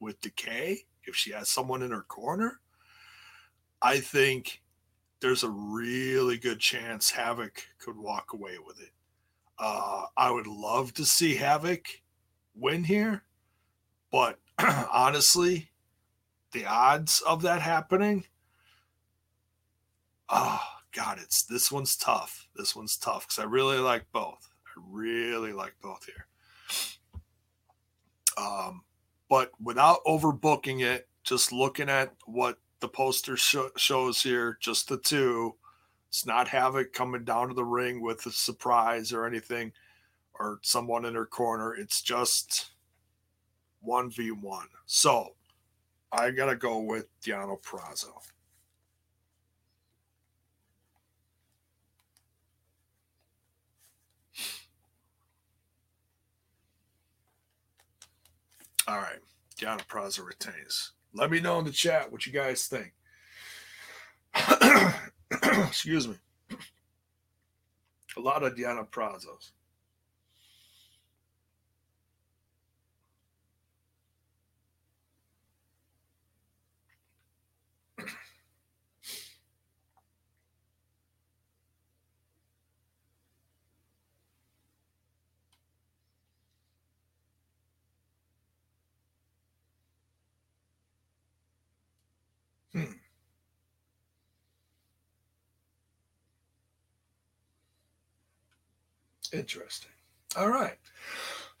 with Decay, if she has someone in her corner, I think there's a really good chance Havok could walk away with it. Uh, I would love to see Havok win here, but [clears throat] honestly, the odds of that happening, oh God, it's this one's tough. This one's tough because I really like both. I really like both here. Um, but without overbooking it, just looking at what the poster sh- shows here, just the two. It's not Havok coming down to the ring with a surprise or anything or someone in her corner. It's just 1v1. So I got to go with Deonna Purrazzo. All right. Deonna Purrazzo retains. Let me know in the chat what you guys think. [clears throat] Excuse me. [clears throat] A lot of Deonna Purrazzos. Interesting. All right.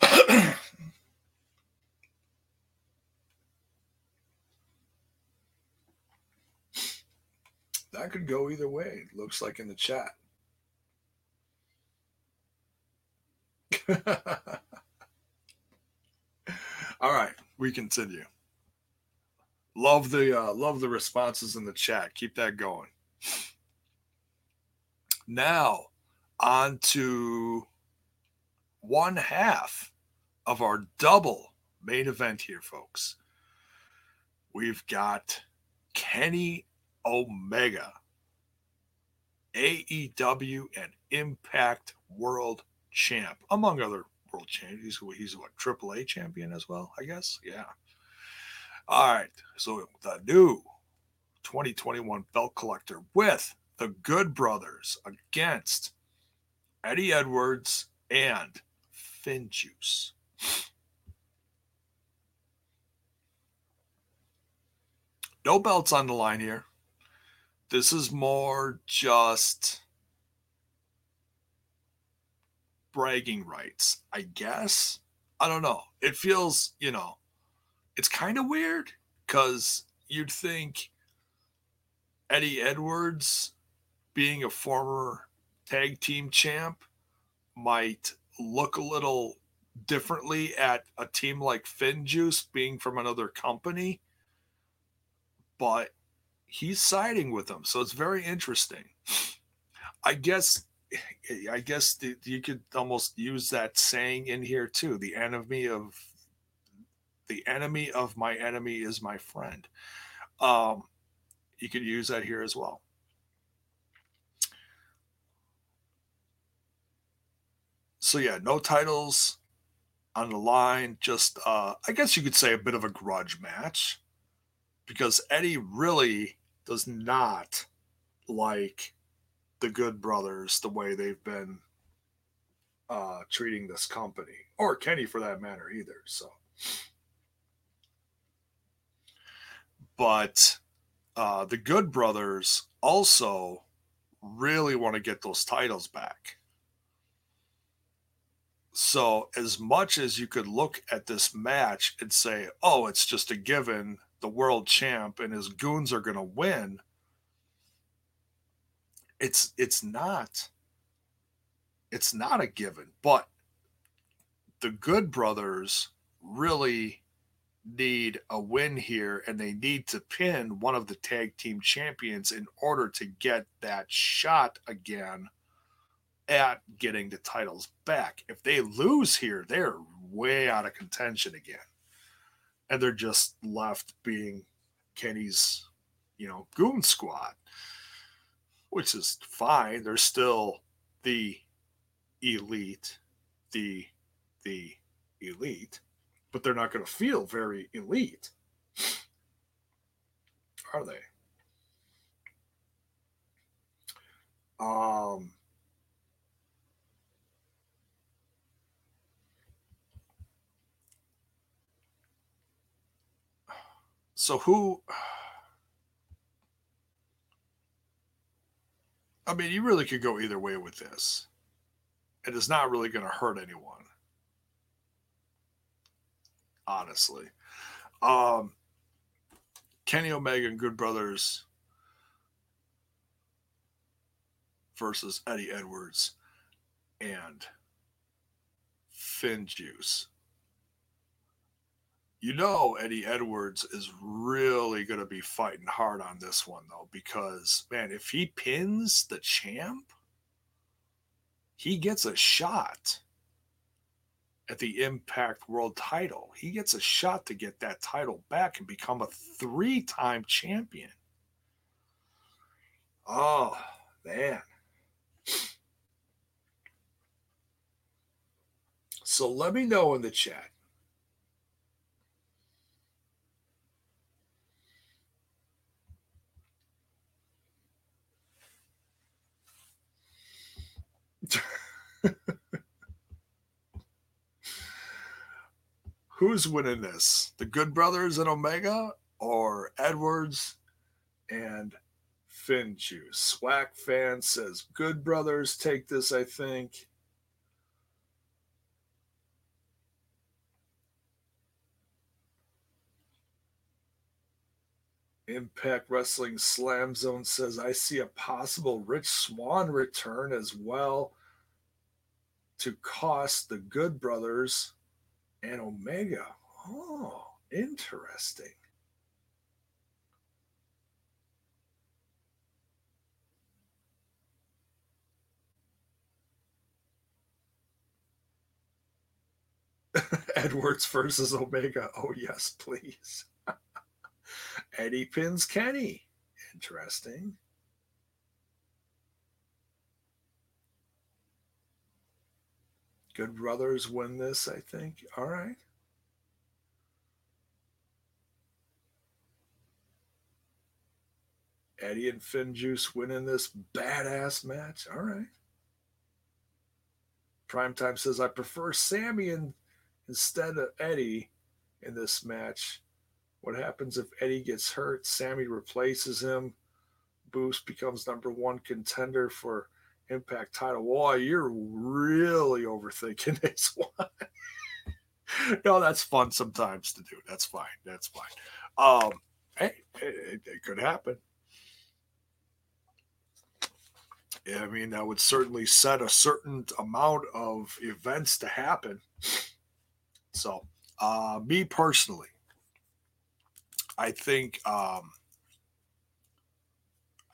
[coughs] that could go either way. Looks like in the chat. [laughs] All right, we continue. Love the uh, love the responses in the chat. Keep that going. Now, on to one half of our double main event here, folks. We've got Kenny Omega, AEW and Impact World Champ, among other world champions. He's, he's what AAA champion as well, I guess. Yeah. All right. So the new 2021 belt collector with the Good Brothers against Eddie Edwards and Finjuice. No belts on the line here. This is more just bragging rights, I guess. I don't know. It feels, you know, it's kind of weird because you'd think Eddie Edwards, being a former tag team champ, might look a little differently at a team like Finjuice being from another company, but he's siding with them, so it's very interesting. I guess I guess you could almost use that saying in here too. The enemy of the enemy of my enemy is my friend. Um, you could use that here as well. So yeah, no titles on the line. Just uh, I guess you could say a bit of a grudge match because Eddie really does not like the Good Brothers the way they've been uh, treating this company, or Kenny for that matter either. So but uh, the Good Brothers also really want to get those titles back. So, as much as you could look at this match and say, oh, it's just a given, the world champ and his goons are going to win, it's it's not it's not a given but the good brothers really need a win here and they need to pin one of the tag team champions in order to get that shot again at getting the titles back. If they lose here, they're way out of contention again. And they're just left being Kenny's, you know, goon squad, which is fine. They're still the elite, the the elite, but they're not going to feel very elite. Are they? Um So who I mean, you really could go either way with this. It is not really going to hurt anyone. Honestly. Um Kenny Omega and Good Brothers versus Eddie Edwards and FinJuice you know Eddie Edwards is really going to be fighting hard on this one though because man if he pins the champ he gets a shot at the Impact World title. He gets a shot to get that title back and become a three-time champion. Oh, man. So let me know in the chat Who's winning this? The Good Brothers and Omega or Edwards and FinJuice? Swag fan says Good Brothers take this, I think. Impact Wrestling Slam Zone says, I see a possible Rich Swann return as well to cost the Good Brothers and Omega. Oh, interesting. [laughs] Edwards versus Omega. Oh, yes, please. [laughs] Eddie pins Kenny. Interesting. Good Brothers win this, I think. All right. Eddie and Finn FinJuice winning this badass match. All right. Primetime says, I prefer Sami in, instead of Eddie in this match. What happens if Eddie gets hurt? Sami replaces him. Boost becomes number one contender for Impact title. Boy, you're really overthinking [laughs] this one. no, that's fun sometimes to do. That's fine. That's fine. Um, hey, it, it could happen. I mean, that would certainly set a certain amount of events to happen. So, uh, me personally, I think um,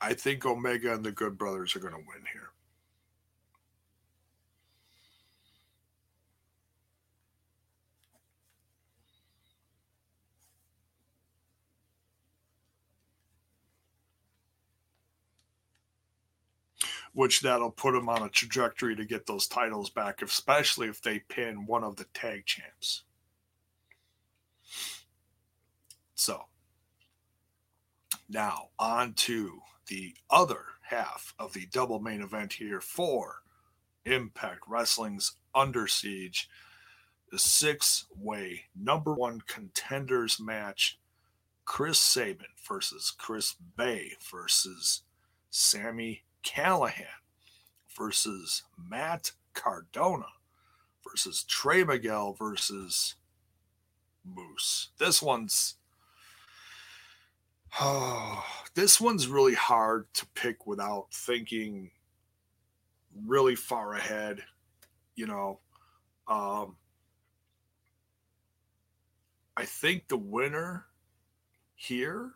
I think Omega and the Good Brothers are going to win here. Which that'll put them on a trajectory to get those titles back, especially if they pin one of the tag champs. So now on to the other half of the double main event here for Impact Wrestling's Under Siege, the six way number one contenders match Chris Sabin versus Chris Bey versus Sami Callihan versus Matt Cardona versus Trey Miguel versus Moose. This one's oh, this one's really hard to pick without thinking really far ahead, you know. Um, I think the winner here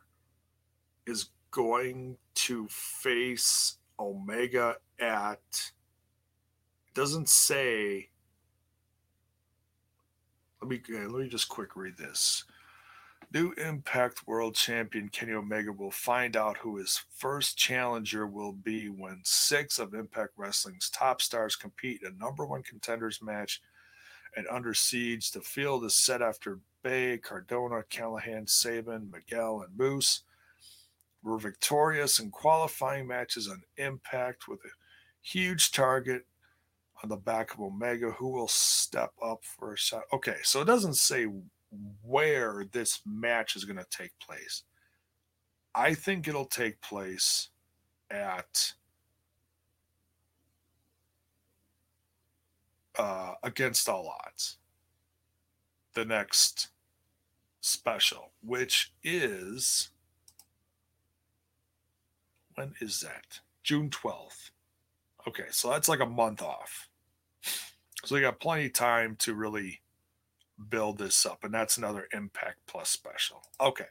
is going to face Omega at doesn't say let me let me just quick read this. New Impact World Champion Kenny Omega will find out who his first challenger will be when six of Impact Wrestling's top stars compete in a number one contenders match and under siege. The field is set after Bey, Cardona, Callihan, Sabin, Miguel, and Moose were victorious in qualifying matches on Impact with a huge target on the back of Omega, who will step up for a shot. Okay, so it doesn't say where this match is going to take place. I think it'll take place at uh, Against All Odds, the next special, which is when is that? June 12th. Okay, so that's like a month off. So we got plenty of time to really build this up, and that's another Impact Plus special. Okay.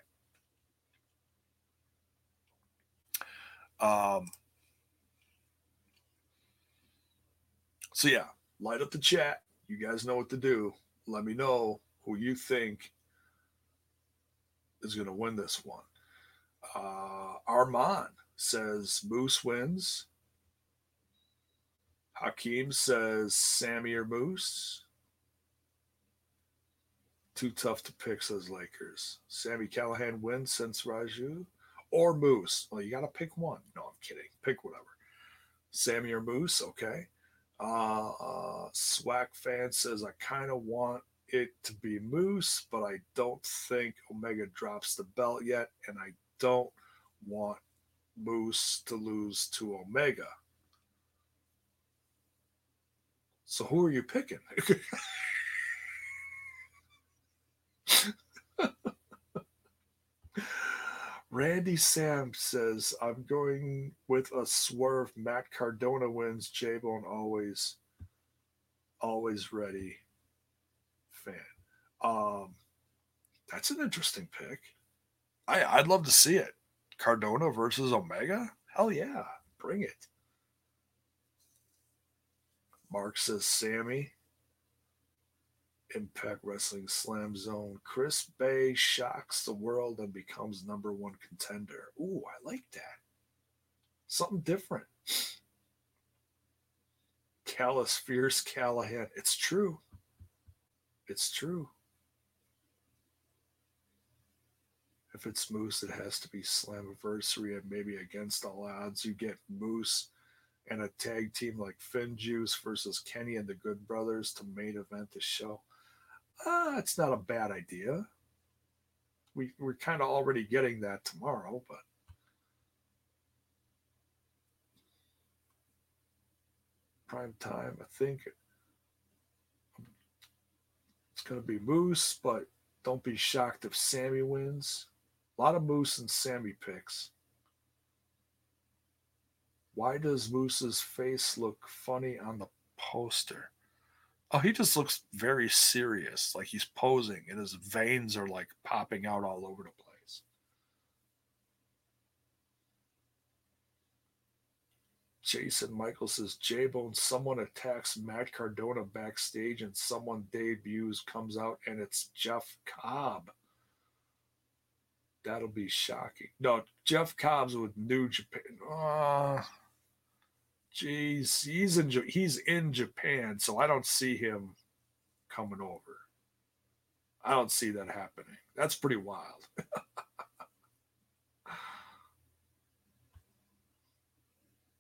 Um, so yeah, light up the chat. You guys know what to do. Let me know who you think is going to win this one. Uh, Armand says Moose wins. Hakeem says Sami or Moose. Too tough to pick, says Lakers. Sami Callihan wins since Raju or Moose. Well, you got to pick one. No, I'm kidding. Pick whatever. Sami or Moose, okay. Uh, uh, Swack fan says I kind of want it to be Moose, but I don't think Omega drops the belt yet, and I don't want Moose to lose to Omega. So who are you picking? [laughs] Randy Sam says, I'm going with a swerve. Matt Cardona wins. J Bone always, always ready fan. Um, that's an interesting pick. I, I'd love to see it. Cardona versus Omega? Hell yeah. Bring it. Mark says Sami. Impact Wrestling Slam Zone. Chris Bey shocks the world and becomes number one contender. Ooh, I like that. Something different. Callous, fierce Callihan. It's true. It's true. If it's Moose, it has to be Slammiversary and maybe against all odds. You get Moose and a tag team like FinJuice versus Kenny and the Good Brothers to main event the show. Uh, it's not a bad idea. We we're kind of already getting that tomorrow, but prime time. I think it's going to be Moose, but don't be shocked if Sami wins. Lot of Moose and Sami picks. Why does Moose's face look funny on the poster? Oh, he just looks very serious, like he's posing, and his veins are like popping out all over the place. Jason Michael says J Bone, someone attacks Matt Cardona backstage, and someone debuts, comes out, and it's Jeff Cobb. That'll be shocking. No, Jeff Cobb's with New Japan. Uh, Jeez, he's in he's in Japan, so I don't see him coming over. I don't see that happening. That's pretty wild. [laughs]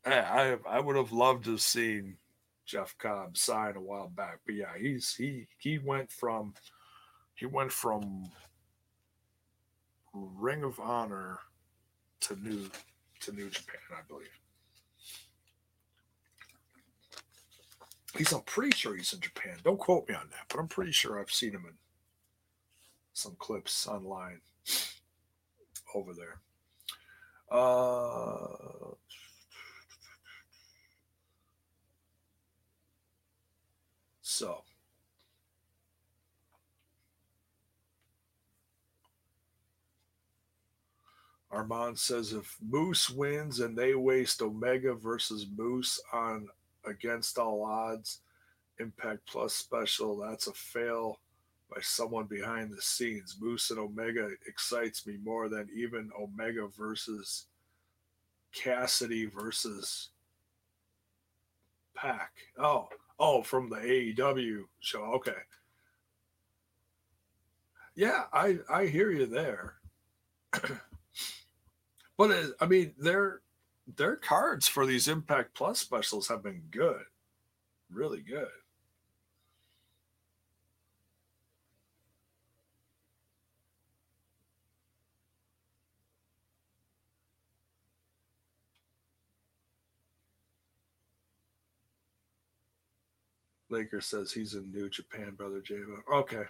I I would have loved to have seen Jeff Cobb sign a while back, but yeah, he's he he went from he went from Ring of Honor to New to New Japan, I believe. He's I'm pretty sure he's in Japan. Don't quote me on that, but I'm pretty sure I've seen him in some clips online over there. Uh so Armand says if Moose wins and they waste Omega versus Moose on against all odds, Impact Plus special, that's a fail by someone behind the scenes. Moose and Omega excites me more than even Omega versus Cassidy versus PAC. Oh, oh, from the AEW show. Okay. Yeah, I I hear you there. [clears throat] but uh, I mean, their their cards for these Impact Plus specials have been good, really good. Laker says he's in New Japan, brother Java. Okay.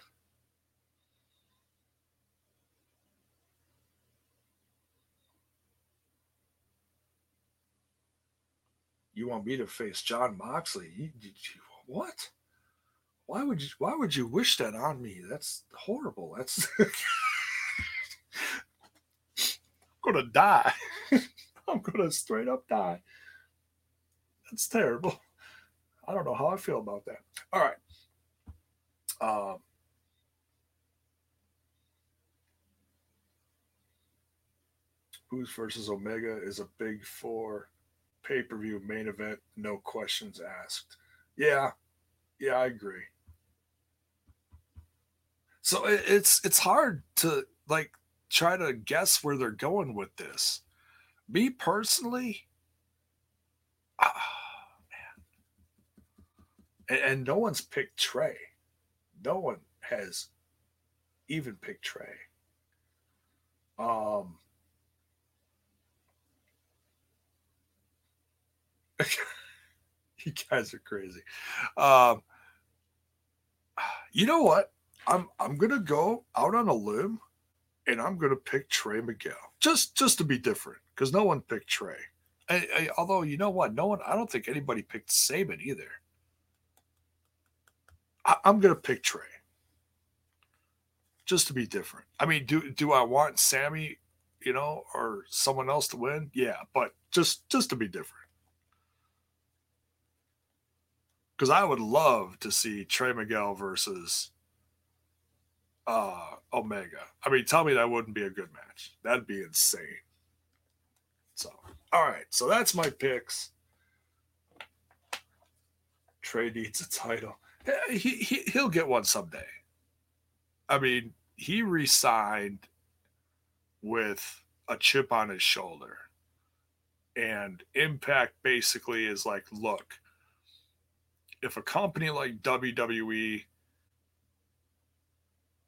You want me to face Jon Moxley? You, you, what? Why would you? Why would you wish that on me? That's horrible. That's [laughs] I'm gonna die. [laughs] I'm gonna straight up die. That's terrible. I don't know how I feel about that. All right. Um, Who's versus Omega is a big four pay per view main event, no questions asked. Yeah, yeah, I agree. So it, it's it's hard to like try to guess where they're going with this. Me personally, ah, and, and no one's picked Trey. No one has even picked Trey. Um, [laughs] you guys are crazy. Um, you know what? I'm I'm gonna go out on a limb, and I'm gonna pick Trey Miguel just just to be different because no one picked Trey. I, I, although you know what, no one. I don't think anybody picked Sabin either. I, I'm gonna pick Trey just to be different. I mean, do do I want Sami, you know, or someone else to win? Yeah, but just just to be different. Because I would love to see Trey Miguel versus uh, Omega. I mean, tell me that wouldn't be a good match. That'd be insane. So, all right. So that's my picks. Trey needs a title. He, he he'll get one someday. I mean, he resigned with a chip on his shoulder. And Impact basically is like, look, if a company like WWE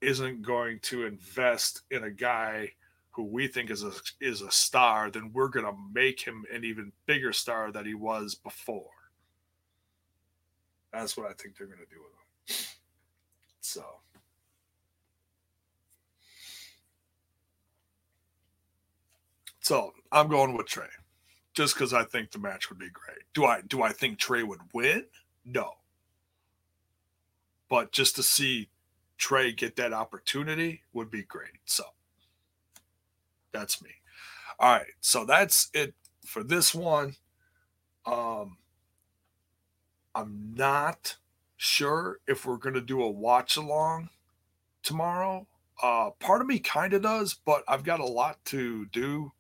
isn't going to invest in a guy who we think is a is a star, then we're going to make him an even bigger star that he was before. That's what I think they're going to do with him. So. So I'm going with Trey, just because I think the match would be great. Do I do I think Trey would win? No. But just to see Trey get that opportunity would be great. So that's me. All right. So that's it for this one. Um, I'm not sure if we're going to do a watch along tomorrow. Uh, part of me kind of does, but I've got a lot to do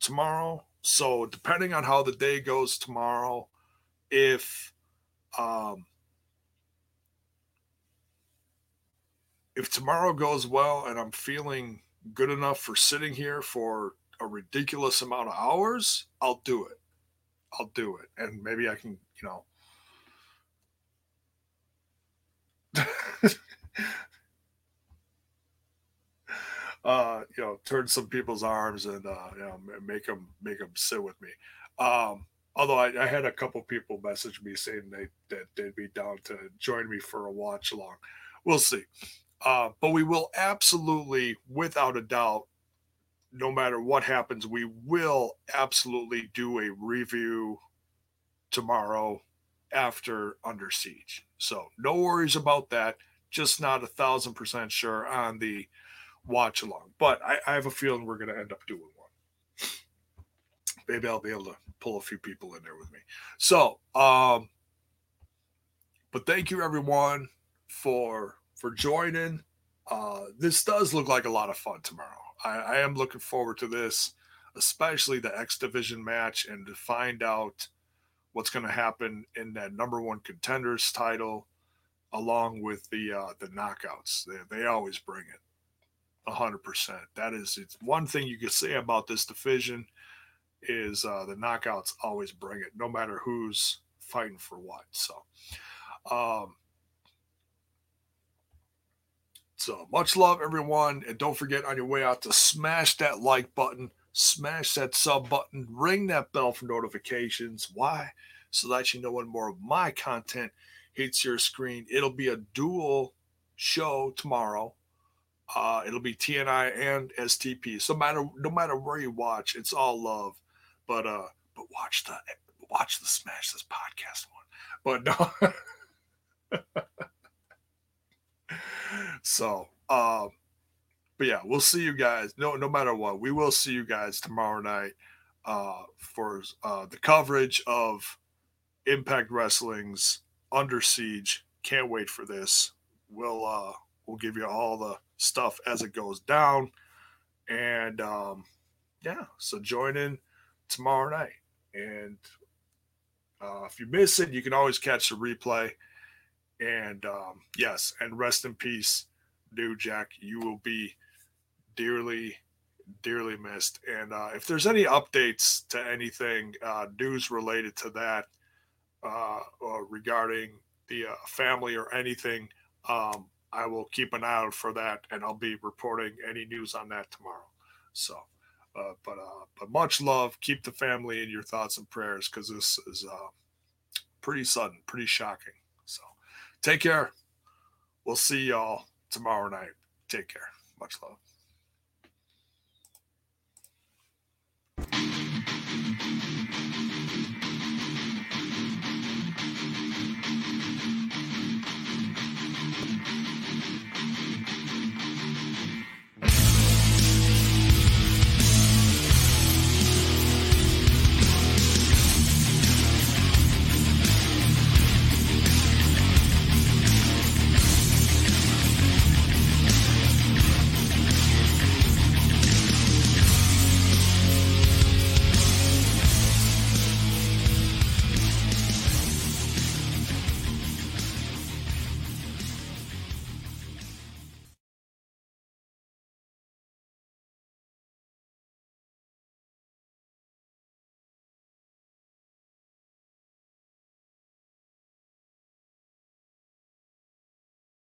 tomorrow. So depending on how the day goes tomorrow, if um, if tomorrow goes well and I'm feeling good enough for sitting here for a ridiculous amount of hours, I'll do it. I'll do it. And maybe I can, you know. [laughs] uh, you know, turn some people's arms and uh, you know, make them make them sit with me. Um, although I, I, had a couple people message me saying they that they'd be down to join me for a watch along. We'll see. Uh, but we will absolutely, without a doubt, no matter what happens, we will absolutely do a review tomorrow after Under Siege. So no worries about that. Just not a thousand percent sure on the watch along. But I, I have a feeling we're going to end up doing one. Maybe I'll be able to pull a few people in there with me. So, um, but thank you everyone for for joining. Uh, this does look like a lot of fun tomorrow. I, I am looking forward to this, especially the X Division match, and to find out what's going to happen in that number one contenders title, along with the uh, the knockouts. They, they always bring it, hundred percent. That is, it's one thing you can say about this division is uh, the knockouts always bring it, no matter who's fighting for what. So, um, so much love, everyone. And don't forget on your way out to smash that like button, smash that sub button, ring that bell for notifications. Why? So that you know when more of my content hits your screen. It'll be a dual show tomorrow. Uh, it'll be TNI and STP. So matter no matter where you watch, it's all love. But uh, but watch the watch the Smash This podcast one. But no. [laughs] so, um, but yeah, we'll see you guys. No, no matter what, we will see you guys tomorrow night uh, for uh, the coverage of Impact Wrestling's Under Siege. Can't wait for this. We'll uh, we'll give you all the stuff as it goes down, and um, yeah, so join in tomorrow night. And uh, if you miss it, you can always catch the replay. And um, yes, and rest in peace, New Jack. You will be dearly, dearly missed. And uh, if there's any updates to anything uh, news related to that, uh, regarding the uh, family or anything, um, I will keep an eye out for that, and I'll be reporting any news on that tomorrow. So, uh, but uh, but much love. Keep the family in your thoughts and prayers because this is uh, pretty sudden, pretty shocking. So. Take care. We'll see y'all tomorrow night. Take care. Much love.